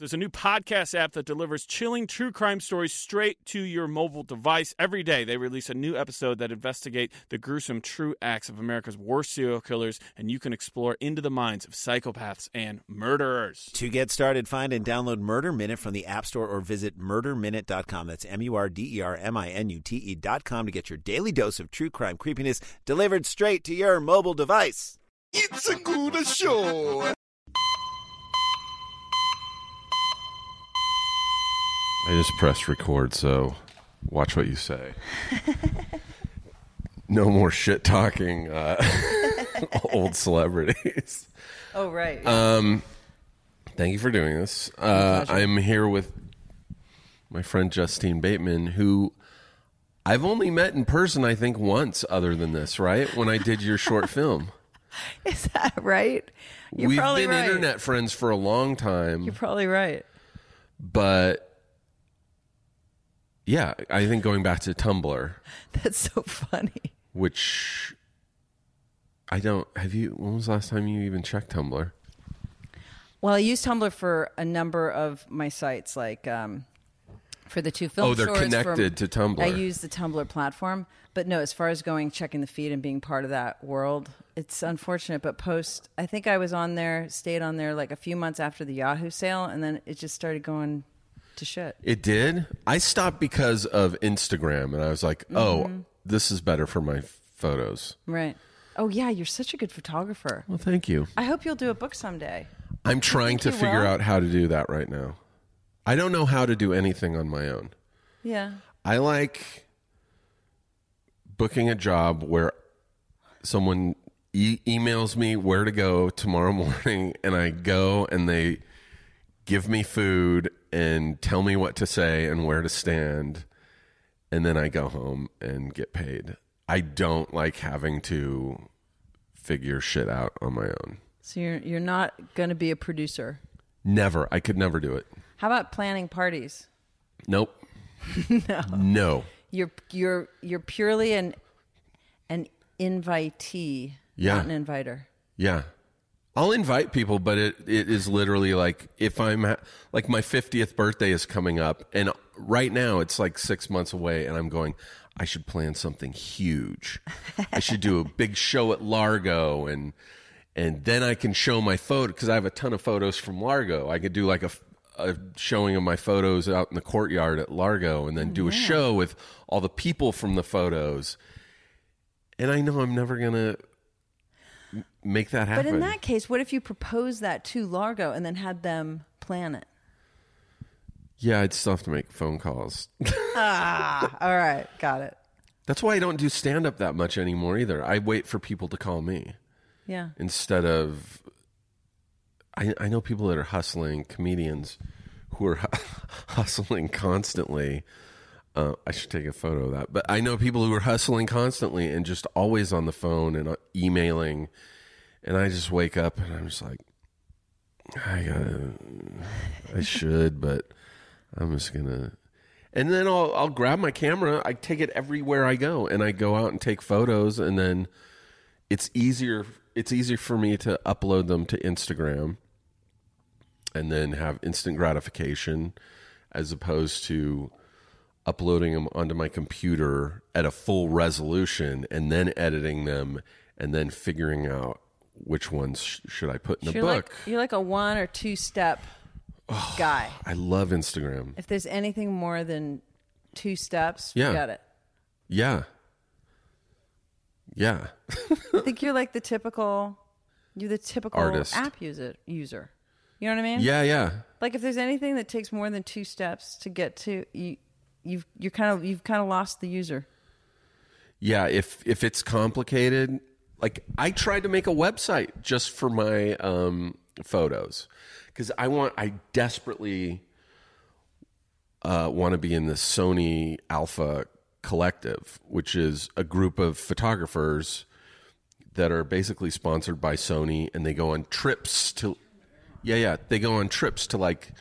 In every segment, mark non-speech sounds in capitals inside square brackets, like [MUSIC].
There's a new podcast app that delivers chilling true crime stories straight to your mobile device. Every day, they release a new episode that investigate the gruesome true acts of America's worst serial killers, and you can explore into the minds of psychopaths and murderers. To get started, find and download Murder Minute from the App Store or visit murderminute.com. That's M U R D E R M I N U T E.com to get your daily dose of true crime creepiness delivered straight to your mobile device. It's a good show. I just pressed record, so watch what you say. [LAUGHS] no more shit talking uh, [LAUGHS] old celebrities. Oh, right. Um, thank you for doing this. Uh. I'm here with my friend Justine Bateman, who I've only met in person, I think, once other than this, right? When I did your short [LAUGHS] film. Is that right? You're We've probably been right. internet friends for a long time, You're probably right. but yeah, I think going back to Tumblr. [LAUGHS] That's so funny. which I don't have you when was the last time you even checked Tumblr? Well, I use Tumblr for a number of my sites, like um, for the two film Oh, they're connected to Tumblr. I use the Tumblr platform, but no, as far as going checking the feed and being part of that world, it's unfortunate. But post, I think I was on there, stayed on there like a few months after the Yahoo sale, and then it just started going to shit. It did. I stopped because of Instagram and I was like, "Oh, Mm-hmm. this is better for my photos." Right. Oh yeah, you're such a good photographer. Well, thank you. I hope you'll do a book someday. I'm trying to figure will? out how to do that right now. I don't know how to do anything on my own. Yeah. I like booking a job where someone e- emails me where to go tomorrow [LAUGHS] morning and I go and they give me food and tell me what to say and where to stand and then I go home and get paid. I don't like having to figure shit out on my own. So you're you're not going to be a producer. Never. I could never do it. How about planning parties? Nope. [LAUGHS] no. No. You're you're you're purely an an invitee, Yeah. not an inviter. Yeah. I'll invite people, but it, it is literally like if I'm ha- like my 50th birthday is coming up, and right now it's like six months away, and I'm going, I should plan something huge. I should do a [LAUGHS] big show at Largo, and and then I can show my photo because I have a ton of photos from Largo. I could do like a, a showing of my photos out in the courtyard at Largo, and then do a show with all the people from the photos. And I know I'm never gonna make that happen. But in that case, what if you proposed that to Largo and then had them plan it? Yeah, I'd still have to make phone calls. [LAUGHS] Ah, all right, got it. That's why I don't do stand up that much anymore either. I wait for people to call me Yeah. instead of. I, I know people that are hustling, comedians who are [LAUGHS] hustling constantly. Uh, I should take a photo of that. But I know people who are hustling constantly and just always on the phone and uh, emailing. And I just wake up and I'm just like, I gotta, I should, but I'm just gonna. And then I'll I'll grab my camera. I take it everywhere I go, and I go out and take photos. And then it's easier. It's easier for me to upload them to Instagram, and then have instant gratification, as opposed to uploading them onto my computer at a full resolution and then editing them and then figuring out which ones sh- should I put in the you're book. like you're like a one or two step oh, guy. I love Instagram. If there's anything more than two steps, Yeah. forget it. Yeah. Yeah. [LAUGHS] I think you're like the typical you're the typical Artist. app user user. You know what I mean? Yeah, yeah. Like if there's anything that takes more than two steps to get to you you've you're kind of you've kind of lost the user. Yeah, if if it's complicated, like I tried to make a website just for my um photos. Cuz I want I desperately uh want to be in the Sony Alpha Collective, which is a group of photographers that are basically sponsored by Sony and they go on trips to Yeah, yeah, they go on trips to like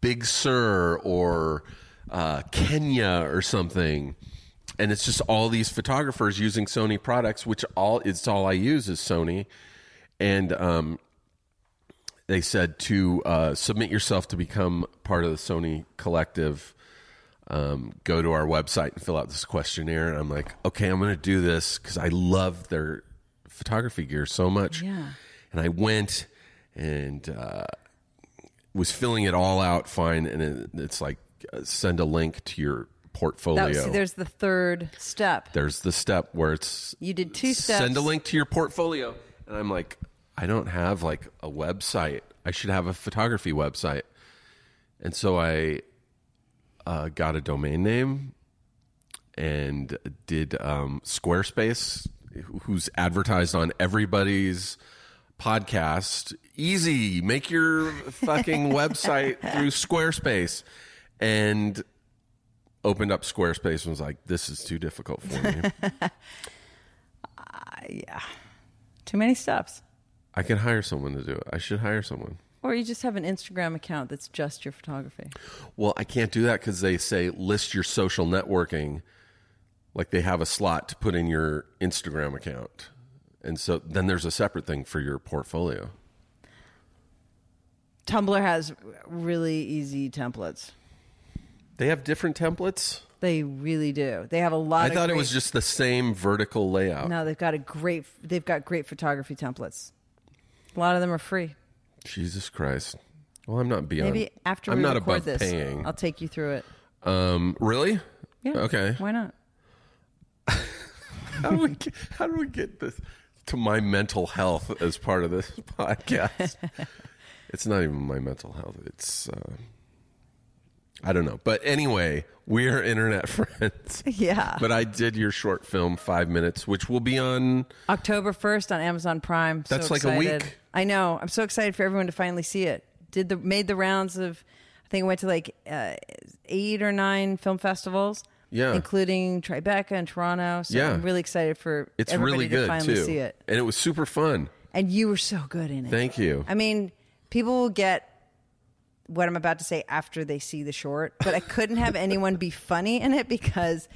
Big Sur or uh, Kenya or something, and it's just all these photographers using Sony products, which all it's all I use is Sony, and um, they said to uh, submit yourself to become part of the Sony collective. Um, go to our website and fill out this questionnaire. And I'm like, okay, I'm going to do this because I love their photography gear so much. Yeah. And I went and uh, was filling it all out fine. And it, it's like, uh, send a link to your portfolio. There's the third step. There's the step where it's You did two steps. Send a link to your portfolio. And I'm like, I don't have like a website. I should have a photography website. And so I uh, got a domain name and did um, Squarespace, who's advertised on everybody's podcast. Easy, make your fucking [LAUGHS] website through Squarespace. And opened up Squarespace and was like, this is too difficult for me. [LAUGHS] Yeah. Too many steps. I can hire someone to do it. I should hire someone. Or you just have an Instagram account that's just your photography. Well, I can't do that because they say list your social networking. Like they have a slot to put in your Instagram account. And so then there's a separate thing for your portfolio. Tumblr has really easy templates. They have different templates. They really do. They have a lot I thought it was just the same vertical layout. No, they've got a great they've got great photography templates. A lot of them are free. Jesus Christ. Well, I'm not beyond. Maybe after I'm we not above this, paying. I'll take you through it. Um, really? Yeah. Okay. Why not? [LAUGHS] How do we get, how do we get this to my mental health as part of this [LAUGHS] podcast? [LAUGHS] it's not even my mental health. It's uh, I don't know. But anyway, we're internet [LAUGHS] friends. Yeah. But I did your short film, five minutes, which will be on. October 1st on Amazon Prime. So That's like a week. I know. I'm so excited for everyone to finally see it. Did the made the rounds of I think I went to like uh, 8 or 9 film festivals. Yeah. Including Tribeca and Toronto. So Yeah. I'm really excited for It's everybody really to good finally too, see it. and it was super fun. And you were so good in it. Thank you. I mean, people will get what I'm about to say after they see the short, but I couldn't have anyone be funny in it because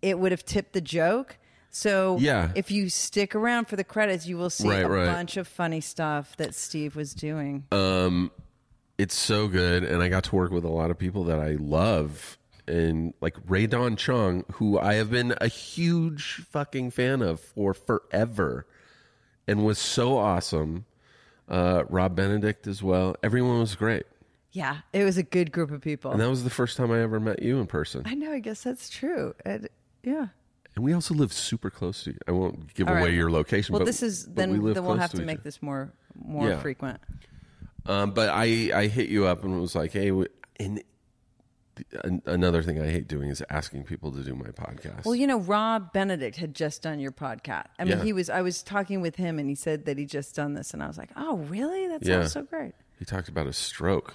it would have tipped the joke. So Yeah. if you stick around for the credits, you will see Right, a right. bunch of funny stuff that Steve was doing. Um, it's so good and i got to work with a lot of people that i love and like Rae Dawn Chong who i have been a huge fucking fan of for forever and was so awesome uh, rob benedict as well everyone was great yeah, it was a good group of people. and that was the first time i ever met you in person I know. I guess that's true. And, yeah. and we also live super close to you i won't give All away right. your location Well, but, this is but then. we then we'll have to, each make this more more Yeah. frequent. Um, but I I hit you up and was like, hey, and another thing I hate doing is asking people to do my podcast. Well, you know, Rob Benedict had just done your podcast. I mean, Yeah. he was. I was talking with him, and he said that he just done this, and I was like, "Oh, really? That Yeah. sounds so great." he talked about a stroke.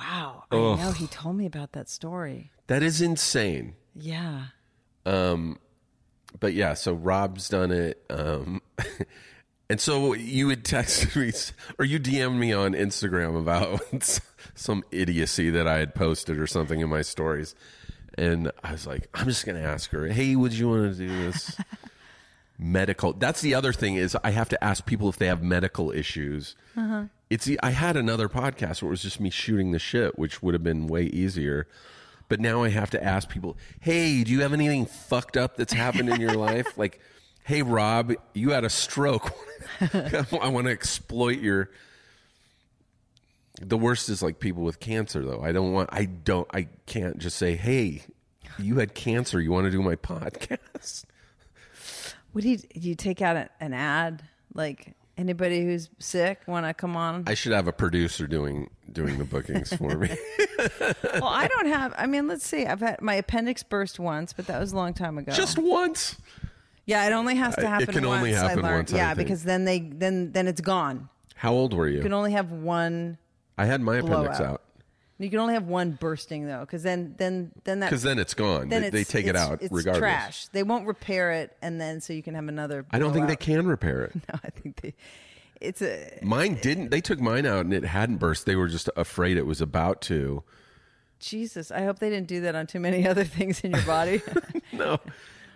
Wow, I know. He told me about that story. That is insane. Yeah. Um, but yeah, so Rob's done it. Um, [LAUGHS] and so you had texted me, or you DM'd me on Instagram about [LAUGHS] some idiocy that I had posted or something in my stories. And I was like, I'm just going to ask her, hey, would you want to do this? [LAUGHS] medical. That's the other thing is I have to ask people if they have medical issues. It's I had another podcast where it was just me shooting the shit, which would have been way easier. But now I have to ask people, "Hey, do you have anything fucked up that's happened in your life?" [LAUGHS] Like, "Hey, Rob, you had a stroke. [LAUGHS] I want to exploit your." The worst is like people with cancer, though. I don't want. I don't. I can't just say, "Hey, you had cancer. You want to do my [LAUGHS] podcast?" Would you do you take out an ad like anybody who's sick want to come on? I should have a producer doing doing the bookings for me. [LAUGHS] well, I don't have. I mean, let's see. I've had my appendix burst once, but that was a long time ago. just once. yeah, it only has to happen. It can only once, I happen once, Yeah, because then they then then it's gone. How old were You you? can only have one. I had my appendix blowout. out You can only have one bursting though, because then then then that because then it's gone. then they, they it's- take it out it's regardless. Trash. They won't repair it, and then so you can have another. I don't think they can repair it. [LAUGHS] No, I think they. It's a Mine didn't. They took mine out and it hadn't burst. They were just afraid it was about to. Jesus. I hope they didn't do that on too many [LAUGHS] other things in your body. [LAUGHS] No,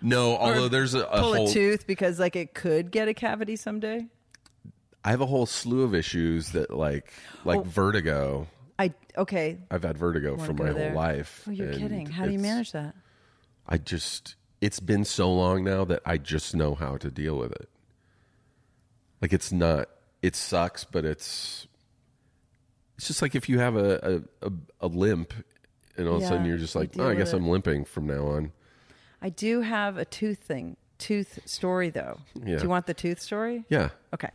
no. Although there's a, a Pull whole. a tooth because like it could get a cavity someday. I have a whole slew of issues that like like vertigo. I okay. I've had vertigo for my there? whole life. Oh, you're kidding. How do you manage that? I just it's been so long now that I just know how to deal with it. Like it's not it sucks, but it's it's just like if you have a a, a, a limp and all of a sudden you're just like, oh, I guess it. I'm limping from now on. I do have a tooth thing, tooth story though. Yeah. Do you want the tooth story? Yeah. Okay.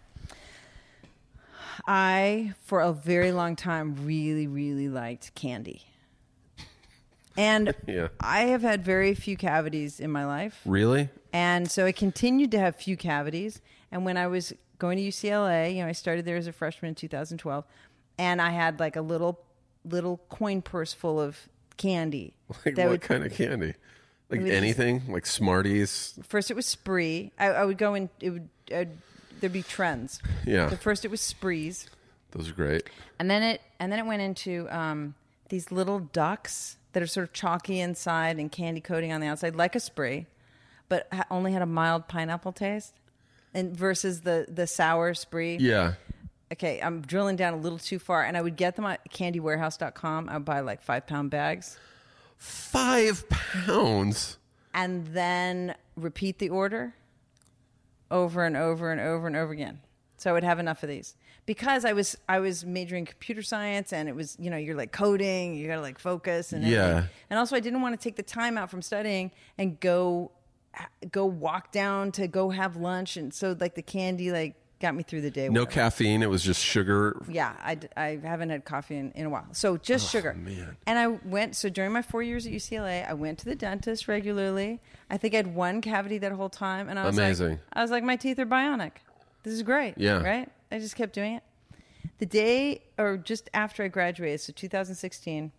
I, for a very long time, really, really liked candy. And [LAUGHS] Yeah. I have had very few cavities in my life. Really? And so I continued to have few cavities. And when I was going to UCLA, you know, I started there as a freshman in 2012, and I had like a little, little coin purse full of candy. [LAUGHS] Like what would- kind of candy? Like was just- anything? Like Smarties? First, it was Spree. I, I would go in. It would I'd, there'd be trends. Yeah. So first, it was Sprees, Those are great. and then it and then it went into um, these little ducks that are sort of chalky inside and candy coating on the outside, like a Spree, but ha- only had a mild pineapple taste. And versus the the sour Spree. Yeah. Okay, I'm drilling down a little too far, and I would get them at CandyWarehouse.com. I would buy like five pound bags. Five pounds. and then repeat the order over and over and over and over again. So I would have enough of these because I was I was majoring in computer science and it was you know you're like coding you got to like focus and Yeah. everything. and also I didn't want to take the time out from studying and go go walk down to go have lunch and so like the candy like got me through the day. No whatever. caffeine. It was just sugar. Yeah, I, I haven't had coffee in, in a while. So just oh, sugar. man. And I went, so during my four years at UCLA, I went to the dentist regularly. I think I had one cavity that whole time. And I was Amazing. like, I was like, my teeth are bionic. This is great. Yeah. Right? I just kept doing it. The day, or just after I graduated, so 2016,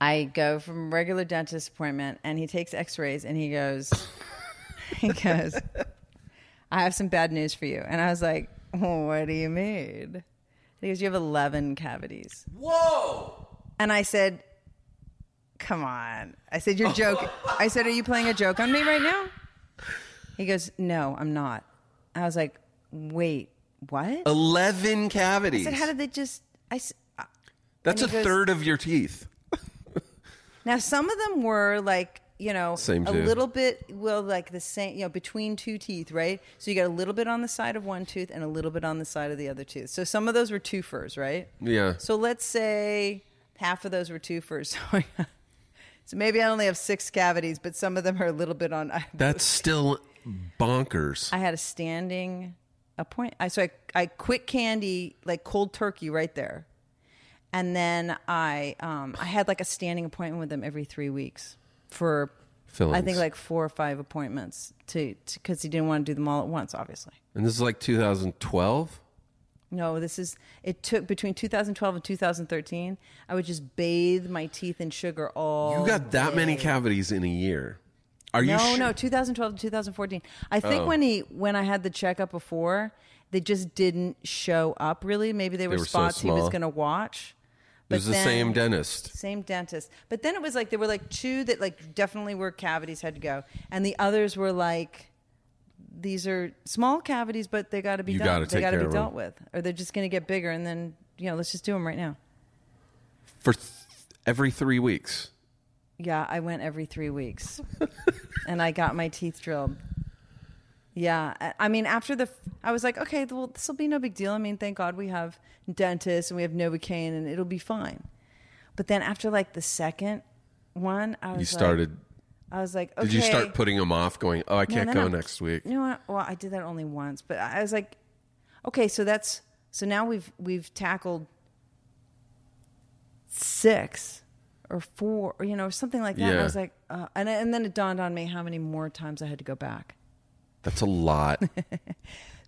I go from regular dentist appointment and he takes x-rays and he goes, [LAUGHS] he goes, I have some bad news for you. And I was like, what do you mean? He goes, you have 11 cavities. Whoa! And I said, come on. I said, you're joking. [LAUGHS] I said, are you playing a joke on me right now? He goes, no, I'm not. I was like, wait, what? Eleven I cavities. said, how did they just, I, s- uh, That's a and he goes- third of your teeth. [LAUGHS] Now, some of them were like, you know, Same a tooth. little bit, well, like the same, you know, between two teeth, right? So you got a little bit on the side of one tooth and a little bit on the side of the other tooth. So some of those were twofers, right? Yeah. So let's say half of those were twofers. [LAUGHS] So, so maybe I only have six cavities, but some of them are a little bit on. [LAUGHS] I, That's still bonkers. I had a standing appointment. I so I I quit candy like cold turkey right there, and then I um I had like a standing appointment with them every three weeks for I think like four or five appointments to because he didn't want to do them all at once, obviously. and this is like 2012. No, this is it took between 2012 and 2013. I would just bathe my teeth in sugar all. You got that many cavities in a year. Are you? No, su- no, 2012 to 2014. I think Oh. when he when I had the checkup before, they just didn't show up really. Maybe they were, were so spots he was going to watch. It was the then- same dentist. Same dentist. But then it was like there were like two that like definitely were cavities had to go, and the others were like these are small cavities, but they got to be You dealt, gotta they got to be dealt with, or they're just going to get bigger, and then you know let's just do them right now. for th- every three weeks. Yeah, I went every three weeks, [LAUGHS] and I got my teeth drilled. Yeah, I- mean, after the, I was like, okay, well, this will be no big deal. I mean, thank God we have dentists and we have Novocaine, and it'll be fine. But then after like the second one, I was You like- started. I was like, okay. Did you start putting them off? Going, oh, I can't no, go no. next week. You know what? Well, I did that only once, but I was like, okay, so that's so now we've we've tackled six or four, or you know, something like that. And I was like, uh, and and then it dawned on me how many more times I had to go back. That's a lot. [LAUGHS]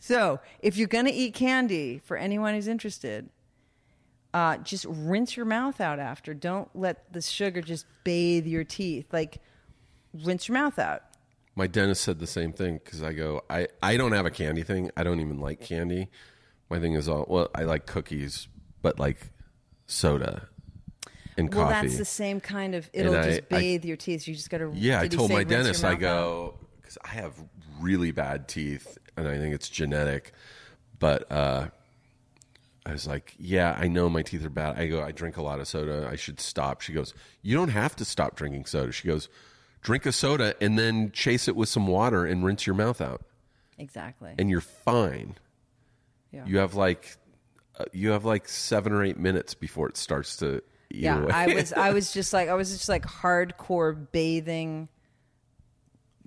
So if you're gonna eat candy, for anyone who's interested, uh, just rinse your mouth out after. Don't let the sugar just bathe your teeth. Like rinse your mouth out. My dentist said the same thing because I go, I, I don't have a candy thing. I don't even like candy. My thing is all well, I like cookies, but like soda and Well, coffee. that's the same kind of. It'll I- just I- bathe your teeth. You just got to. yeah, I told my dentist, I go because I have really bad teeth, and I think it's genetic. but uh, I was like, "Yeah, I know my teeth are bad." I go, "I drink a lot of soda. I should stop." She goes, "You don't have to stop drinking soda." She goes, "Drink a soda and then chase it with some water and rinse your mouth out, Exactly. and you're fine." Yeah. You have like uh, you have like seven or eight minutes before it starts to eat yeah. I was I [LAUGHS] was just like I was just like hardcore bathing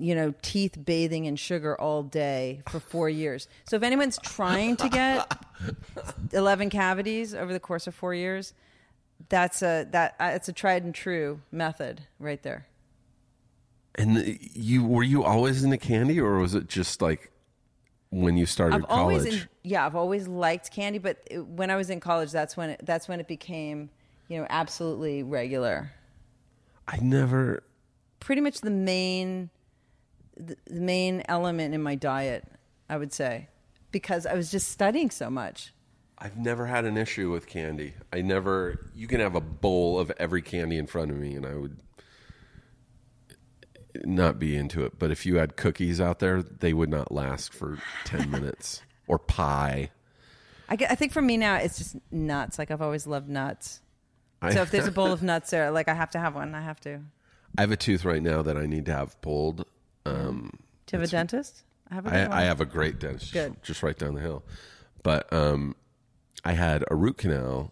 you know, teeth bathing in sugar all day for 4 years. So if anyone's trying to get [LAUGHS] 11 cavities over the course of 4 years, that's a that uh, it's a tried and true method right there. and the- you were you always into candy, or was it just like when you started I've college? en- yeah, I've always liked candy, but it, when I was in college, that's when it, that's when it became, you know, absolutely regular. I never. Pretty much the main the, main element in my diet, I would say, because I was just studying so much. I've never had an issue with candy. I never. You can have a bowl of every candy in front of me, and I would not be into it. But if you had cookies out there, they would not last for ten [LAUGHS] minutes. Or pie. I, I think for me now, it's just nuts. Like I've always loved nuts. I, So if there's a bowl of [LAUGHS] nuts there, like I have to have one. I have to. I have a tooth right now that I need to have pulled. Um, you have a dentist? I have a I. I have a great dentist Good. just, just right down the hill. But um, I had a root canal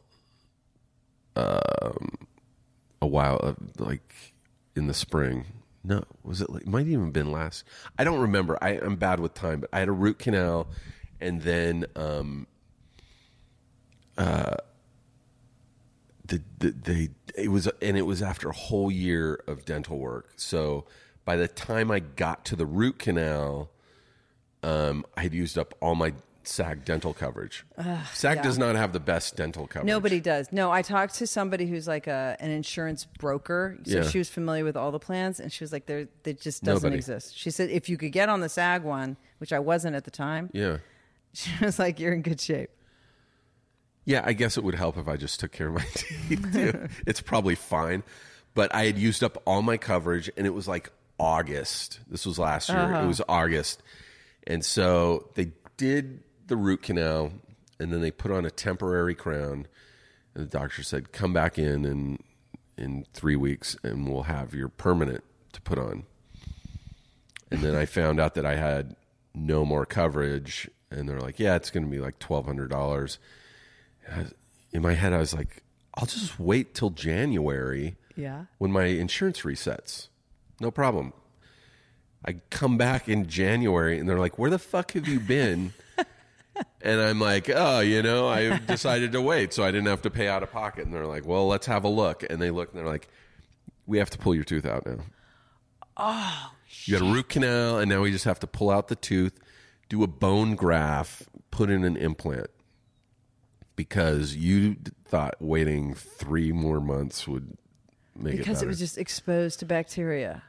um, a while, uh, like in the spring. No, was it? Like, might even been last. I don't remember. I, I'm bad with time, but I had a root canal, and then um, uh, the, the they it was and it was after a whole year of dental work. So by the time I got to the root canal, um, I had used up all my SAG dental coverage. SAG yeah. does not have the best dental coverage. Nobody does. No, I talked to somebody who's like a an insurance broker. So Yeah. she was familiar with all the plans, and she was like, "There, that just doesn't Nobody. exist." She said, "If you could get on the SAG one, which I wasn't at the time, Yeah. [LAUGHS] she was like, you're in good shape." Yeah, I guess it would help if I just took care of my [LAUGHS] teeth too. it's probably fine. But I had used up all my coverage and it was like August. This was last year. It uh-huh. was August. And so they did the root canal and then they put on a temporary crown. And the doctor said, come back in in, in three weeks and we'll have your permanent to put on. And then I [LAUGHS] found out that I had no more coverage. And they're like, yeah, it's going to be like $1,200 uh, in my head, I was like, I'll just wait till January Yeah. when my insurance resets. No problem. I come back in January and they're like, Where the fuck have you been? [LAUGHS] and I'm like, Oh, you know, I decided to wait so I didn't have to pay out of pocket. And they're like, Well, let's have a look. And they look and they're like, We have to pull your tooth out now. Oh, you had a root canal and now we just have to pull out the tooth, do a bone graft, put in an implant because you thought waiting three more months would make Because it it was just exposed to bacteria.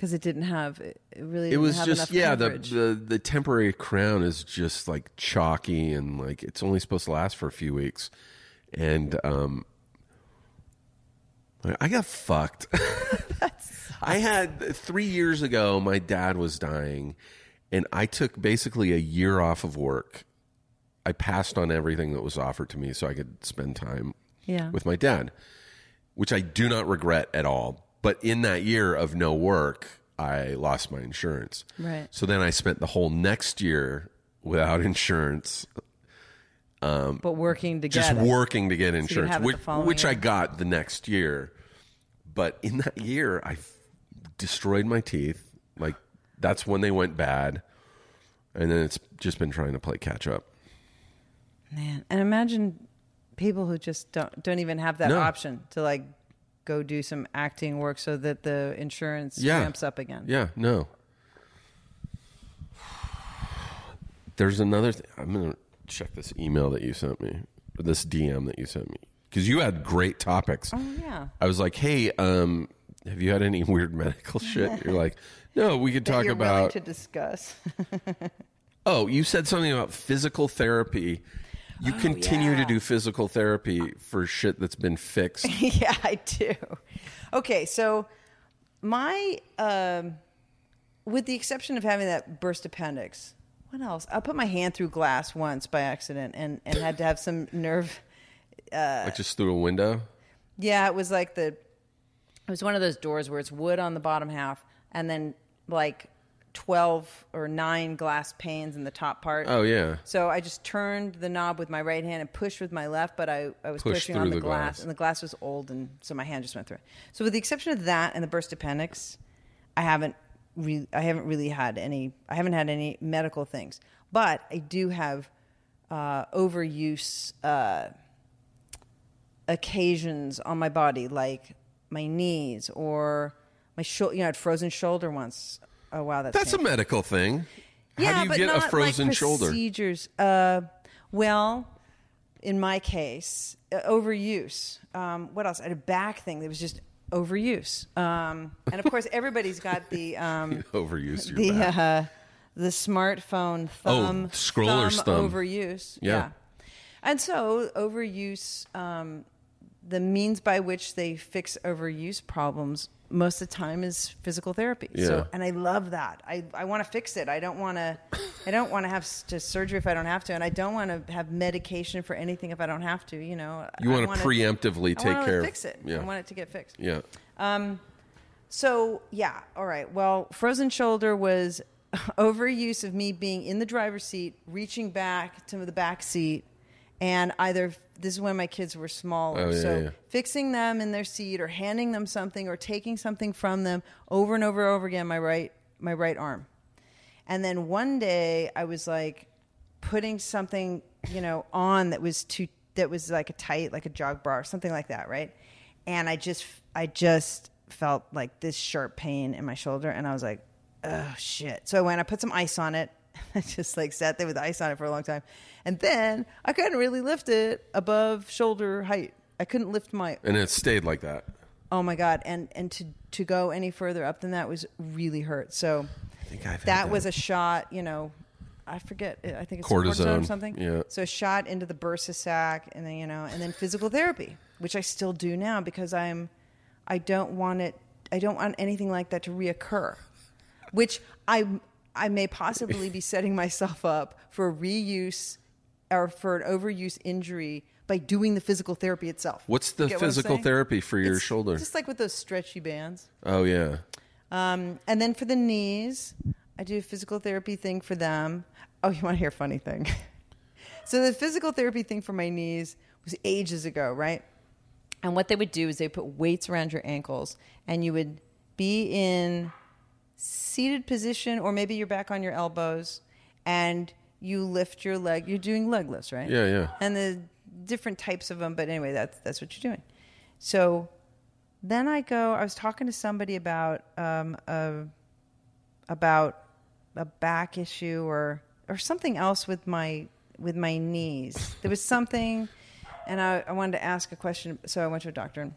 Because it didn't have it really. it was just yeah the, the the temporary crown is just like chalky and like it's only supposed to last for a few weeks and um I got fucked. [LAUGHS] I had three years ago. My dad was dying, and I took basically a year off of work. I passed on everything that was offered to me so I could spend time Yeah. with my dad, which I do not regret at all. But in that year of no work, I lost my insurance. Right. So then I spent the whole next year without [LAUGHS] insurance, um, but working to just get working to get insurance, the which, which I got the next year. But in that year, I destroyed my teeth. Like that's when they went bad, and then it's just been trying to play catch up. Man, and imagine people who just don't don't even have that No. option to like go do some acting work so that the insurance Yeah. ramps up again. Yeah, no. There's another. Th- I'm gonna check this email that you sent me, this DM that you sent me, because you had great topics. Oh yeah. I was like, "Hey, um, have you had any [LAUGHS] weird medical [LAUGHS] shit?" You're like, "No, we could talk about." to discuss. [LAUGHS] Oh, you said something about physical therapy. You continue to Oh, do physical therapy for shit that's been fixed. [LAUGHS] yeah, I do. Okay, so my um, with the exception of having that burst appendix, what else? I put my hand through glass once by accident and and had to have some nerve. like just through a window. Yeah, it was like the. It was one of those doors where it's wood on the bottom half, and then like twelve or nine glass panes in the top part. Oh yeah. So I just turned the knob with my right hand and pushed with my left, but I, I was pushing on the, the glass, glass. and the glass was old, and so my hand just went through it. So with the exception of that and the burst appendix, I haven't really, I haven't really had any, I haven't had any medical things, but I do have uh, overuse uh, occasions on my body, like my knees or my shoulder. You know, I had frozen shoulder once. Oh wow, that's That's a medical thing. Yeah, How do you but get not a frozen like shoulder? Procedures. Uh, well, in my case, uh, overuse. Um, what else? I had a back thing that was just overuse. Um, and of course, everybody's got the um, [LAUGHS] Overuse your the back. uh, the smartphone Oh, thumb scroller's thumb thumb. overuse. Yeah. And so overuse, um, the means by which they fix overuse problems most of the time is physical therapy. Yeah. So, and I love that. I, I want to fix it. I don't want to. I don't want to have to surgery if I don't have to, and I don't want to have medication for anything if I don't have to. You know, You wanna wanna- preemptively take wanna care of- Fix it. yeah. I want it to get fixed. yeah. Um, So yeah, all right. Well, frozen shoulder was [LAUGHS] overuse of me being in the driver's seat, reaching back to the back seat, and either this is when my kids were smaller, Oh, yeah, so yeah. fixing them in their seat or handing them something or taking something from them over and over and over again. My right, my right arm, and then one day I was like putting something, you know, on that was too that was like a tight, like a jog bra or something like that, right? And I just I just felt like this sharp pain in my shoulder and I was like, oh shit. So I went, I put some ice on it. [LAUGHS] I just like sat there with ice on it for a long time. And then I couldn't really lift it above shoulder height. I couldn't lift my And it stayed like that. oh my god and and to to go any further up than that was really hurt so I think I've that that. was a shot you know i forget i think it's cortisone, or something yeah. so a shot into the bursa sac and then you know and then physical therapy which i still do now because i'm i don't want it i don't want anything like that to reoccur which i i may possibly be setting myself up for reuse or for an overuse injury by doing the physical therapy itself What's the get what physical therapy for your It's shoulder? Just like with those stretchy bands. Oh yeah. Um, and then for the knees, I do a physical therapy thing for them. Oh, you want to hear a funny thing? [LAUGHS] so the physical therapy thing for my knees was ages ago, right? And what they would do is they put weights around your ankles, and you would be in seated position, or maybe you're back on your elbows, and you lift your leg. You're doing leg lifts, right? Yeah, yeah. And the different types of them, but anyway, that's that's what you're doing. So then I go. I was talking to somebody about um, a, about a back issue or or something else with my with my knees. There was something, and I, I wanted to ask a question. So I went to a doctor. And,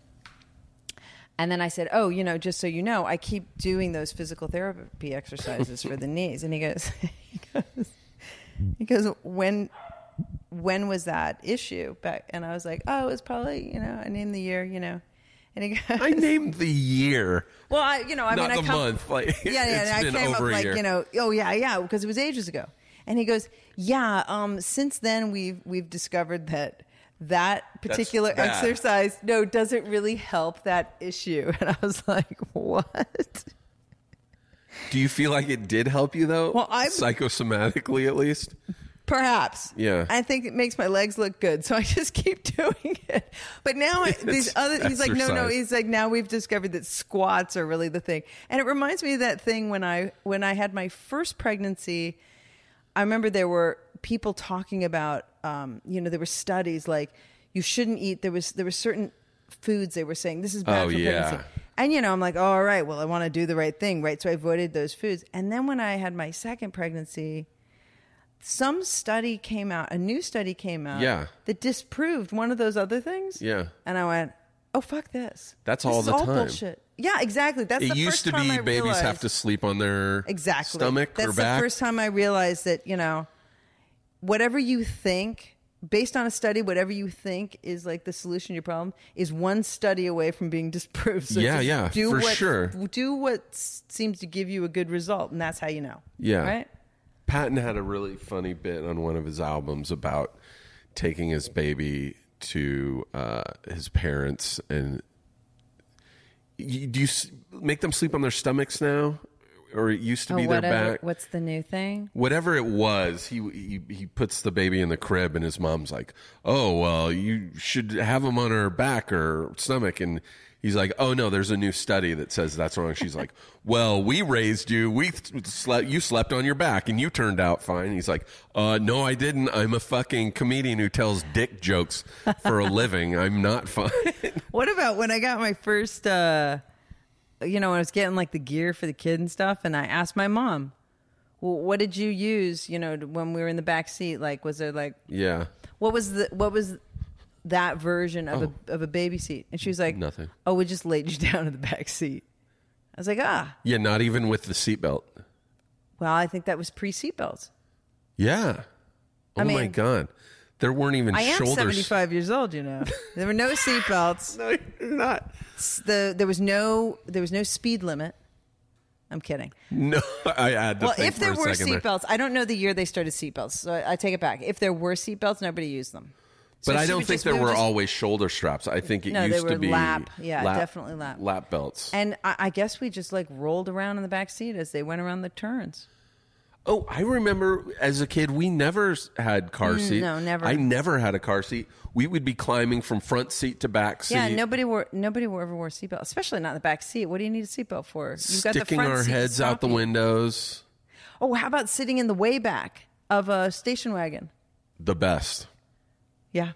and then I said, "Oh, you know, just so you know, I keep doing those physical therapy exercises for the knees." And he goes, [LAUGHS] "He goes, he goes, when when was that issue back?" And I was like, "Oh, it was probably, you know, I named the year, you know." And he goes, I named the year, well, I, you know, I not mean, I the come, month. Like [LAUGHS] yeah, yeah. I came up like, year. you know, oh yeah, yeah, because it was ages ago. And he goes, yeah. Um, since then, we've we've discovered that that particular exercise no doesn't really help that issue. [LAUGHS] And I was like, what? Do you feel like it did help you though? Well, I'm- psychosomatically at least. Perhaps. Yeah. I think it makes my legs look good, so [LAUGHS] I just keep doing it. But now I, [LAUGHS] these It's other he's like no no he's like now we've discovered that squats are really the thing. And it reminds me of that thing when I when I had my first pregnancy, I remember there were people talking about um, you know there were studies like you shouldn't eat there was there were certain foods they were saying this is bad Oh, for yeah. pregnancy. And you know, I'm like, oh, all right, well, I want to do the right thing, right? So I avoided those foods. And then when I had my second pregnancy, some study came out, a new study came out Yeah. that disproved one of those other things. Yeah. And I went, oh, fuck this. That's This all the all time. bullshit. Yeah, exactly. That's It the used first to be I babies realized, have to sleep on their exactly stomach That's or the first time I realized that you know, whatever you think, based on a study, whatever you think is like the solution to your problem is one study away from being [LAUGHS] disproved. So Yeah, yeah, do for what, sure. Do what seems to give you a good result, and that's how you know. Yeah. Right. Patton had a really funny bit on one of his albums about taking his baby to uh, his parents and you, do you make them sleep on their stomachs now, or it used to Oh, be their whatever. back? What's the new thing? whatever it was, he, he he puts the baby in the crib, and his mom's like, "Oh well, you should have him on her back or stomach." And he's like, "Oh no, there's a new study that says that's wrong." She's like, [LAUGHS] "Well, we raised you. We slept. You slept on your back, and you turned out fine." He's like, "Uh, no, I didn't. I'm a fucking comedian who tells dick jokes for a living. I'm not fine." [LAUGHS] What about when I got my first, uh, you know, I was getting like the gear for the kid and stuff, and I asked my mom, well, "What did you use?" You know, when we were in the back seat, like, was there like, yeah, what was the, what was that version of a of a baby seat? And she was like, Nothing. Oh, we just laid you [LAUGHS] down in the back seat. I was like, ah, yeah, not even with the seatbelt. well, I think that was pre seatbelts. Yeah. Oh my mean- god, there weren't even I am shoulders. seventy five years old. You know, there were no [LAUGHS] seatbelts. No, you're not. The there was no there was no speed limit. I'm kidding. No, I had to Well, think if there for a were second there. seatbelts, I don't know the year they started seatbelts, so I, I take it back. If there were seatbelts, nobody used them. So But I she don't think just- there we were just- always shoulder straps. I think it No, they used to were be lap. Yeah, definitely lap. Lap belts. And I, I guess we just like rolled around in the back seat as they went around the turns. Oh, I remember as a kid, we never had car seat. Mm, no, never. I never had a car seat. We would be climbing from front seat to back seat. Yeah, nobody wore nobody wore, ever wore a seatbelt, especially not the back seat. What do you need a seatbelt for? You've got the sticking front our seat heads out the windows. Oh, how about sitting in the way back of a station wagon? The best. Yeah.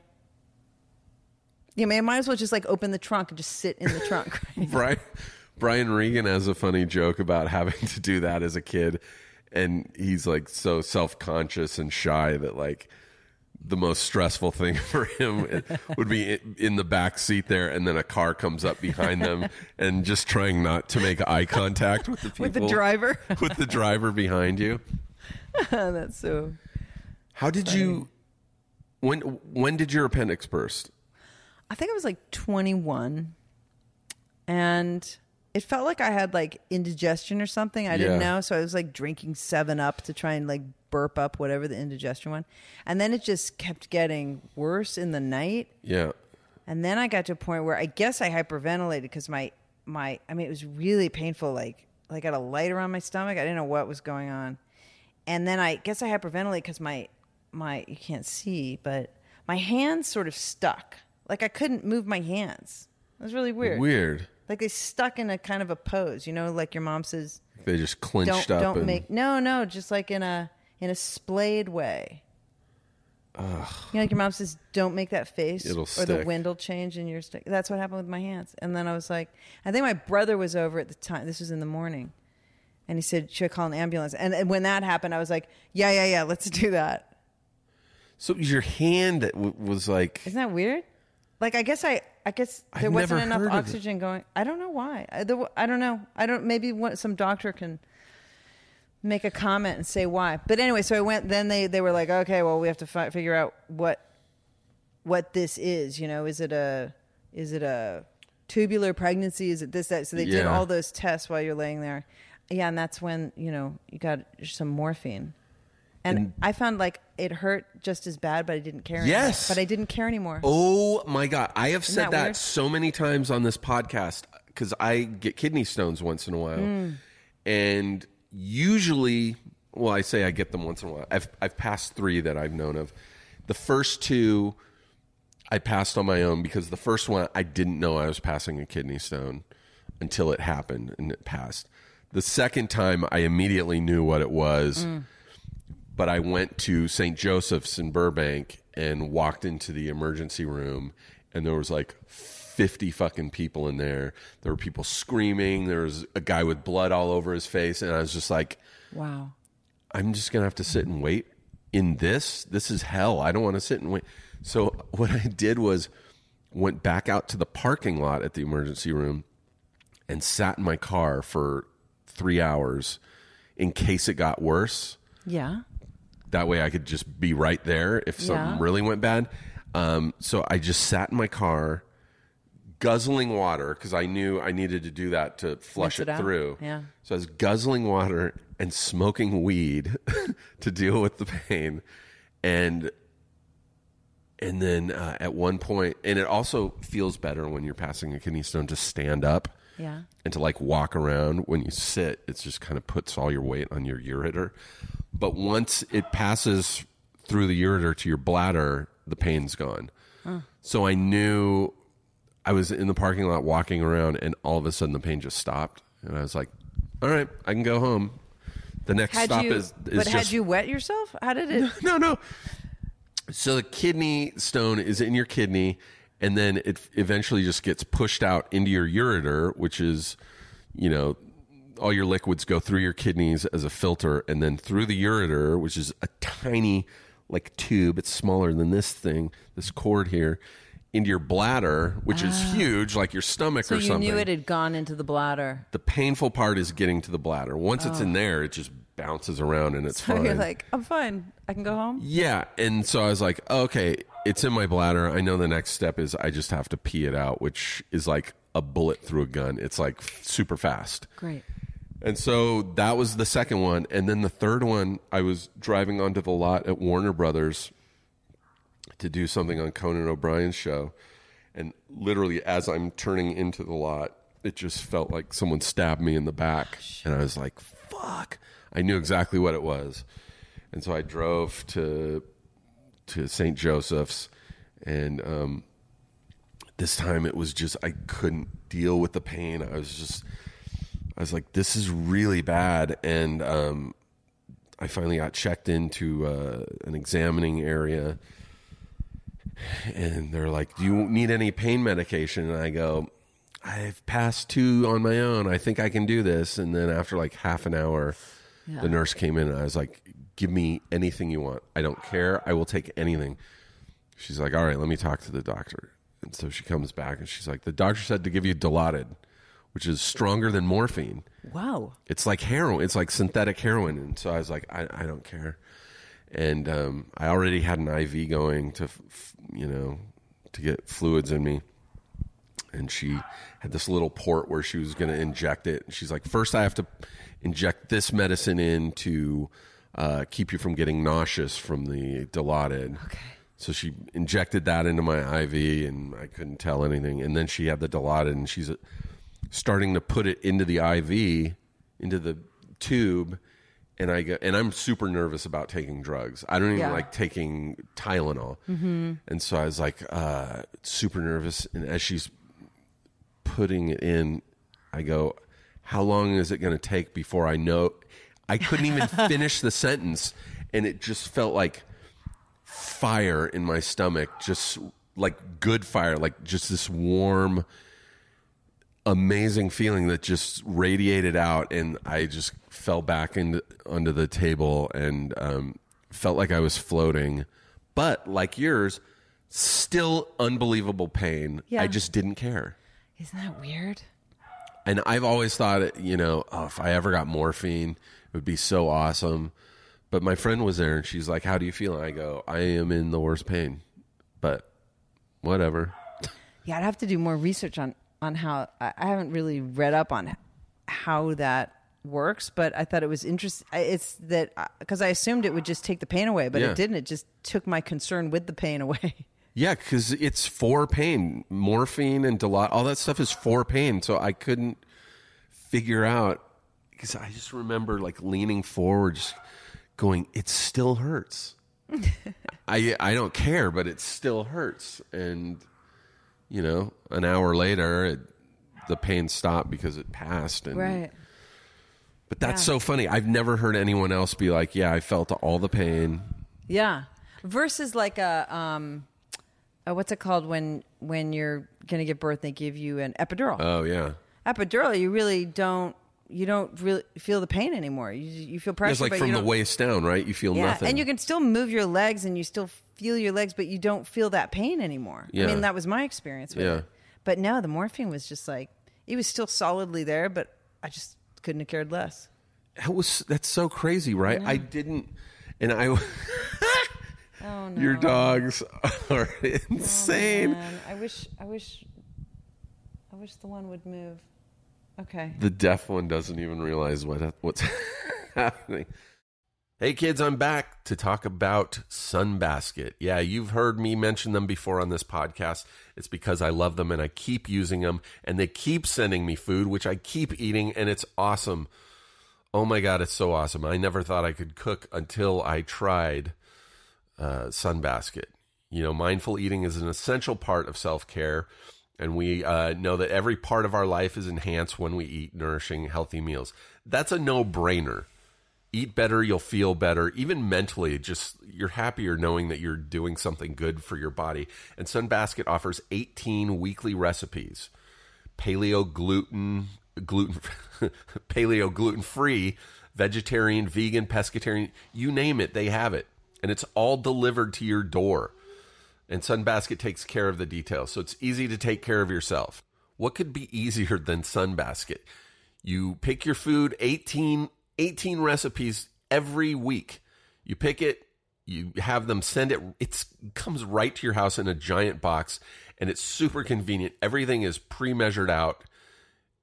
Yeah, man, might as well just like open the trunk and just sit in the trunk. [LAUGHS] right? Brian, Brian Regan has a funny joke about having to do that as a kid, and he's like so self conscious and shy that like the most stressful thing [LAUGHS] for him would be in- the back seat there, and then a car comes up behind them, [LAUGHS] and just trying not to make eye contact with the people [LAUGHS] With the driver. with the driver behind you. That's so. How did you? When when did your appendix burst? I think I was like 21, and it felt like I had like indigestion or something. I didn't Yeah. know, so I was like drinking Seven Up to try and like burp up whatever the indigestion one, and then it just kept getting worse in the night. Yeah. And then I got to a point where I guess I hyperventilated because my my I mean it was really painful. Like like I got a light around my stomach. I didn't know what was going on. And then I guess I hyperventilated because my my you can't see, but my hands sort of stuck. Like I couldn't move my hands. It was really weird. Weird. Like they stuck in a kind of a pose, you know, like your mom says, They just clinched don't up. don't and, make no no, just like in a in a splayed way. You know, like your mom says, "Don't make that face, It'll or the wind will change in your stick." That's what happened with my hands. And then I was like, I think my brother was over at the time. This was in the morning, and he said, "Should I call an ambulance?" And, and when that happened, I was like, "Yeah, yeah, yeah, let's do that." So your hand was like Isn't that weird? Like, I guess I, I guess I've there wasn't enough heard of it. oxygen going. I don't know why. I, there, I don't know. I don't. Maybe what, some doctor can make a comment and say why. But anyway, so I went. Then they they were like, okay, well, we have to fi- figure out what what this is. You know, is it a is it a tubular pregnancy? Is it this that? So they did Yeah. all those tests while you're laying there. Yeah, and that's when you know you got some morphine. And, And- I found like it hurt just as bad, but I didn't care. anymore. Yes. but I didn't care anymore. Oh my god! I have said that that, so many times on this podcast because I get kidney stones once in a while, Hmm. and usually, well, I say I get them once in a while. I've I've passed three that I've known of. The first two, I passed on my own because the first one I didn't know I was passing a kidney stone until it happened and it passed. The second time, I immediately knew what it was Hmm. But I went to St. Joseph's in Burbank and walked into the emergency room, and there was like 50 fucking people in there. There were people screaming. There was a guy with blood all over his face, and I was just like, Wow. I'm just gonna have to sit and wait in this. This is hell. I don't want to sit and wait. So [LAUGHS] what I did was went back out to the parking lot at the emergency room and sat in my car for three hours in case it got worse Yeah. That way I could just be right there if something Yeah. really went bad. Um, so I just sat in my car, guzzling water because I knew I needed to do that to flush Rinse it it, out. through. Yeah. So I was guzzling water and smoking weed [LAUGHS] to deal with the pain, and and then uh, at one point, and it also feels better when you're passing a kidney stone to stand up Yeah. and to like walk around. When you sit, it just kind of puts all your weight on your ureter. But once it passes through the ureter to your bladder, the pain's gone. So I knew I was in the parking lot walking around, and all of a sudden the pain just stopped, and I was like, "All right, I can go home." The next Had stop you, is, is but just had you wet yourself? How did it? [LAUGHS] no, no. So the kidney stone is in your kidney, and then it eventually just gets pushed out into your ureter, which is, you know, all your liquids go through your kidneys as a filter, and then through the ureter, which is a tiny, like tube. It's smaller than this thing, this cord here, into your bladder, which is huge, like your stomach Ah. So or you something knew it had gone into the bladder. the painful part is getting to the bladder. Once it's in there, it just bounces around and it's So fine. you're like, I'm fine. I can go home. yeah, and so I was like, okay, it's in my bladder. I know the next step is I just have to pee it out, which is like a bullet through a gun. It's like super fast. Great. And so that was the second one. And then the third one, I was driving onto the lot at Warner Brothers to do something on Conan O'Brien's show. And literally, as I'm turning into the lot, it just felt like someone stabbed me in the back. And I was like, fuck. I knew exactly what it was. And so I drove to to St. Joseph's and um, this time it was just I couldn't deal with the pain. I was just I was like, this is really bad. And um, I finally got checked into uh, an examining area. And they're like, Do you need any pain medication? And I go, I've passed two on my own. I think I can do this. And then after like half an hour, the nurse came in and I was like, Give me anything you want. I don't care. I will take anything. She's like, All right, let me talk to the doctor. And so she comes back and she's like, The doctor said to give you Dilaudid, which is stronger than morphine. Wow. It's like heroin. It's like synthetic heroin. And so I was like, I, I don't care. And um, I already had an IV going to, f- you know, to get fluids in me. And she had this little port where she was going to inject it. And she's like, first I have to inject this medicine in to uh, keep you from getting nauseous from the Dilaudid. Okay. So she injected that into my IV, and I couldn't tell anything. And then she had the Dilaudid, and she's uh, starting to put it into the IV, into the tube. And I go, and I'm super nervous about taking drugs. I don't even Yeah. like taking Tylenol. Mm-hmm. And so I was like, uh, super nervous. And as she's putting it in, I go, how long is it going to take before I know? I couldn't even [LAUGHS] finish the sentence, and it just felt like fire in my stomach, just like good fire, like just this warm, amazing feeling that just radiated out, and I just fell back into onto the table and um, felt like I was floating, but like yours, still unbelievable pain. Yeah. I just didn't care. Isn't that weird? And I've always thought, you know, oh, if I ever got morphine, it would be so awesome. But my friend was there and she's like, How do you feel? And I go, I am in the worst pain. But whatever. Yeah, I'd have to do more research on on how. I haven't really read up on how that works, but I thought it was interesting. It's that uh, because I assumed it would just take the pain away, but Yeah. it didn't. It just took my concern with the pain away. [LAUGHS] Yeah, because it's for pain. Morphine and Dilaudid, all that stuff is for pain. So I couldn't figure out because I just remember like leaning forward, just going, "It still hurts." [LAUGHS] I I don't care, but it still hurts. And you know, an hour later, it, the pain stopped because it passed. And But that's so funny. I've never heard anyone else be like, "Yeah, I felt all the pain." Yeah. Versus like a um, uh what's it called when when you're gonna give birth? They give you an epidural. Oh yeah. epidural, you really don't. You don't really feel the pain anymore. You you feel pressure, It's like but from the waist down, right? You feel Yeah, nothing. and you can still move your legs, and you still feel your legs, but you don't feel that pain anymore. Yeah. I mean, that was my experience with Yeah. it. But no, the morphine was just like it was still solidly there, but I just couldn't have cared less. That was that's so crazy, right? I, didn't, and I. [LAUGHS] Oh no, Your dogs [LAUGHS] are oh, insane. Man, I wish, I wish, I wish the one would move. Okay. the deaf one doesn't even realize what what's [LAUGHS] happening. Hey kids, I'm back to talk about Sunbasket. Yeah, you've heard me mention them before on this podcast. It's because I love them and I keep using them and they keep sending me food, which I keep eating and it's awesome. Oh my God, it's so awesome. I never thought I could cook until I tried uh, Sunbasket. You know, mindful eating is an essential part of self care. And we uh, know that every part of our life is enhanced when we eat nourishing, healthy meals. That's a no brainer eat better, you'll feel better. Even mentally, just you're happier knowing that you're doing something good for your body. And Sunbasket offers 18 weekly recipes. Paleo gluten gluten [LAUGHS] paleo gluten free, vegetarian, vegan, pescatarian, you name it, they have it. And it's all delivered to your door. And Sunbasket takes care of the details. So it's easy to take care of yourself. What could be easier than Sunbasket? You pick your food 18 18 recipes every week. You pick it, you have them send it. It comes right to your house in a giant box, and it's super convenient. Everything is pre measured out.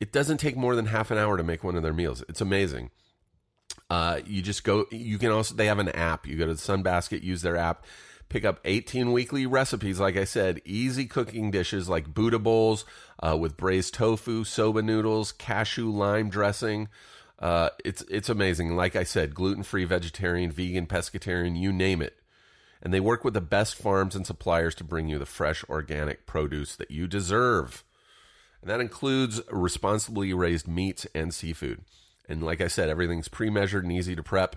It doesn't take more than half an hour to make one of their meals. It's amazing. Uh, you just go. You can also. They have an app. You go to Sunbasket, use their app, pick up 18 weekly recipes. Like I said, easy cooking dishes like Buddha bowls uh, with braised tofu, soba noodles, cashew lime dressing. Uh, it's it's amazing. Like I said, gluten free, vegetarian, vegan, pescatarian, you name it. And they work with the best farms and suppliers to bring you the fresh, organic produce that you deserve. And that includes responsibly raised meats and seafood. And like I said, everything's pre measured and easy to prep.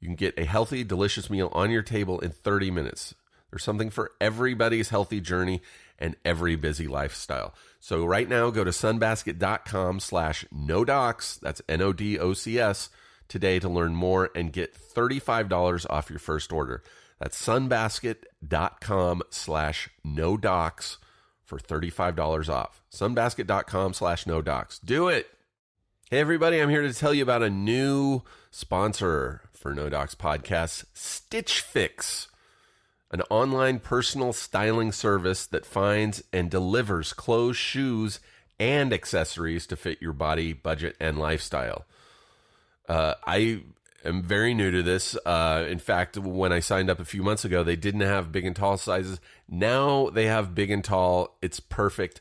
You can get a healthy, delicious meal on your table in 30 minutes. There's something for everybody's healthy journey and every busy lifestyle. So right now, go to sunbasket.com slash no docs. That's N-O-D-O-C-S today to learn more and get $35 off your first order. That's sunbasket.com slash no docs for $35 off. Sunbasket.com slash no docs. Do it. Hey, everybody, I'm here to tell you about a new sponsor for No Docs Podcast, Stitch Fix an online personal styling service that finds and delivers clothes, shoes, and accessories to fit your body, budget, and lifestyle. Uh, I am very new to this. Uh, in fact, when I signed up a few months ago, they didn't have big and tall sizes. Now they have big and tall. It's perfect.